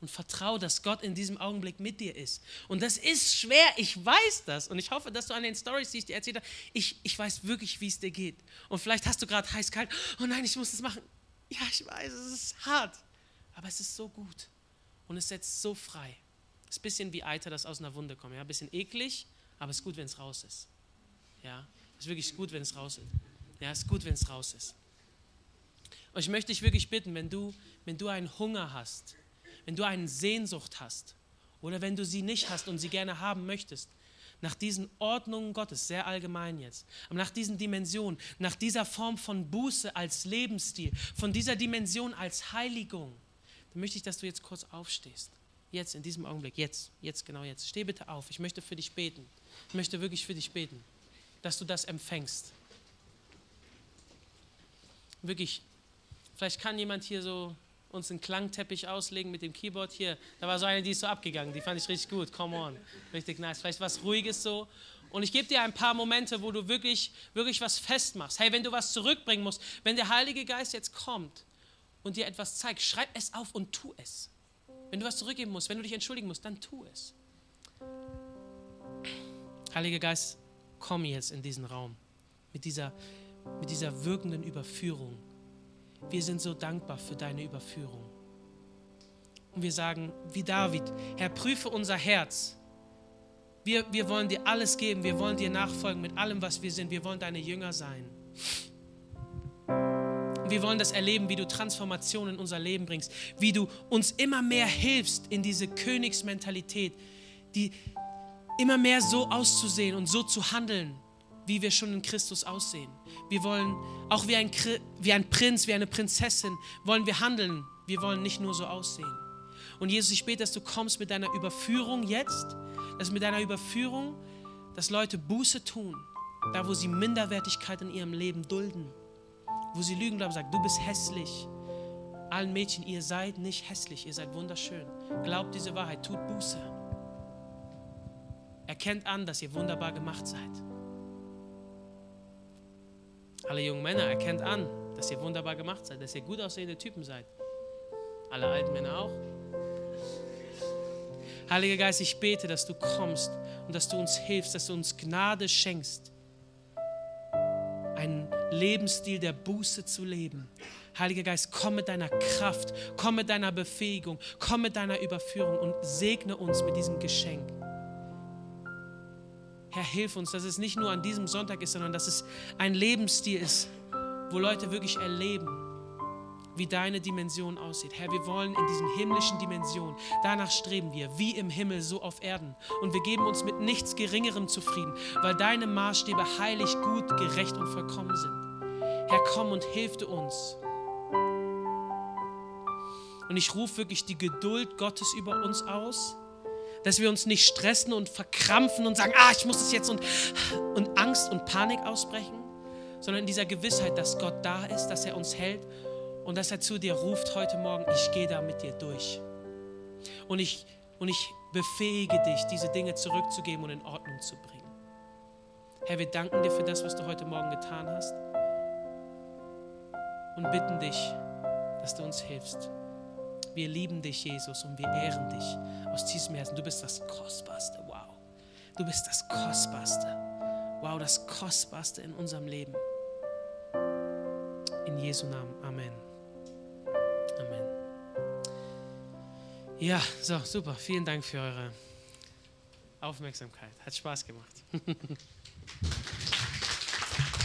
Und vertrau, dass Gott in diesem Augenblick mit dir ist. Und das ist schwer, ich weiß das. Und ich hoffe, dass du an den Stories, die erzählt habe, ich, ich weiß wirklich, wie es dir geht. Und vielleicht hast du gerade heiß kalt, oh nein, ich muss das machen. Ja, ich weiß, es ist hart. Aber es ist so gut. Und es setzt so frei. Es ist ein bisschen wie Eiter, das aus einer Wunde kommt. Ja? Ein bisschen eklig, aber es ist gut, wenn es raus ist. Ja? Es ist wirklich gut, wenn es raus ist. Ja, es ist gut, wenn es raus ist. Und ich möchte dich wirklich bitten, wenn du, wenn du einen Hunger hast, wenn du eine Sehnsucht hast oder wenn du sie nicht hast und sie gerne haben möchtest, nach diesen Ordnungen Gottes, sehr allgemein jetzt, aber nach diesen Dimensionen, nach dieser Form von Buße als Lebensstil, von dieser Dimension als Heiligung, dann möchte ich, dass du jetzt kurz aufstehst. Jetzt, in diesem Augenblick, jetzt, jetzt, genau jetzt. Steh bitte auf. Ich möchte für dich beten. Ich möchte wirklich für dich beten, dass du das empfängst wirklich, vielleicht kann jemand hier so uns einen Klangteppich auslegen mit dem Keyboard hier. Da war so eine, die ist so abgegangen, die fand ich richtig gut. Come on, richtig nice. Vielleicht was Ruhiges so. Und ich gebe dir ein paar Momente, wo du wirklich, wirklich was festmachst. Hey, wenn du was zurückbringen musst, wenn der Heilige Geist jetzt kommt und dir etwas zeigt, schreib es auf und tu es. Wenn du was zurückgeben musst, wenn du dich entschuldigen musst, dann tu es. Heiliger Geist, komm jetzt in diesen Raum mit dieser mit dieser wirkenden Überführung. Wir sind so dankbar für deine Überführung. Und wir sagen, wie David, Herr, prüfe unser Herz. Wir, wir wollen dir alles geben, wir wollen dir nachfolgen mit allem, was wir sind. Wir wollen deine Jünger sein. Wir wollen das erleben, wie du Transformation in unser Leben bringst, wie du uns immer mehr hilfst in diese Königsmentalität, die immer mehr so auszusehen und so zu handeln, wie wir schon in Christus aussehen. Wir wollen auch wie ein, wie ein Prinz, wie eine Prinzessin, wollen wir handeln. Wir wollen nicht nur so aussehen. Und Jesus, ich bete, dass du kommst mit deiner Überführung jetzt, dass mit deiner Überführung, dass Leute Buße tun, da wo sie Minderwertigkeit in ihrem Leben dulden, wo sie Lügen glauben, sagen, du bist hässlich. Allen Mädchen, ihr seid nicht hässlich, ihr seid wunderschön. Glaubt diese Wahrheit, tut Buße. Erkennt an, dass ihr wunderbar gemacht seid. Alle jungen Männer, erkennt an, dass ihr wunderbar gemacht seid, dass ihr gut aussehende Typen seid. Alle alten Männer auch. Heiliger Geist, ich bete, dass du kommst und dass du uns hilfst, dass du uns Gnade schenkst, einen Lebensstil der Buße zu leben. Heiliger Geist, komm mit deiner Kraft, komm mit deiner Befähigung, komm mit deiner Überführung und segne uns mit diesem Geschenk. Herr, hilf uns, dass es nicht nur an diesem Sonntag ist, sondern dass es ein Lebensstil ist, wo Leute wirklich erleben, wie deine Dimension aussieht. Herr, wir wollen in diesen himmlischen Dimensionen, danach streben wir, wie im Himmel, so auf Erden. Und wir geben uns mit nichts Geringerem zufrieden, weil deine Maßstäbe heilig, gut, gerecht und vollkommen sind. Herr, komm und hilf uns. Und ich rufe wirklich die Geduld Gottes über uns aus dass wir uns nicht stressen und verkrampfen und sagen, ah, ich muss es jetzt und, und Angst und Panik ausbrechen, sondern in dieser Gewissheit, dass Gott da ist, dass er uns hält und dass er zu dir ruft heute Morgen, ich gehe da mit dir durch. Und ich, und ich befähige dich, diese Dinge zurückzugeben und in Ordnung zu bringen. Herr, wir danken dir für das, was du heute Morgen getan hast und bitten dich, dass du uns hilfst. Wir lieben dich, Jesus, und wir ehren dich aus tiefstem Herzen. Du bist das Kostbarste. Wow. Du bist das Kostbarste. Wow, das Kostbarste in unserem Leben. In Jesu Namen. Amen. Amen. Ja, so, super. Vielen Dank für eure Aufmerksamkeit. Hat Spaß gemacht. <laughs>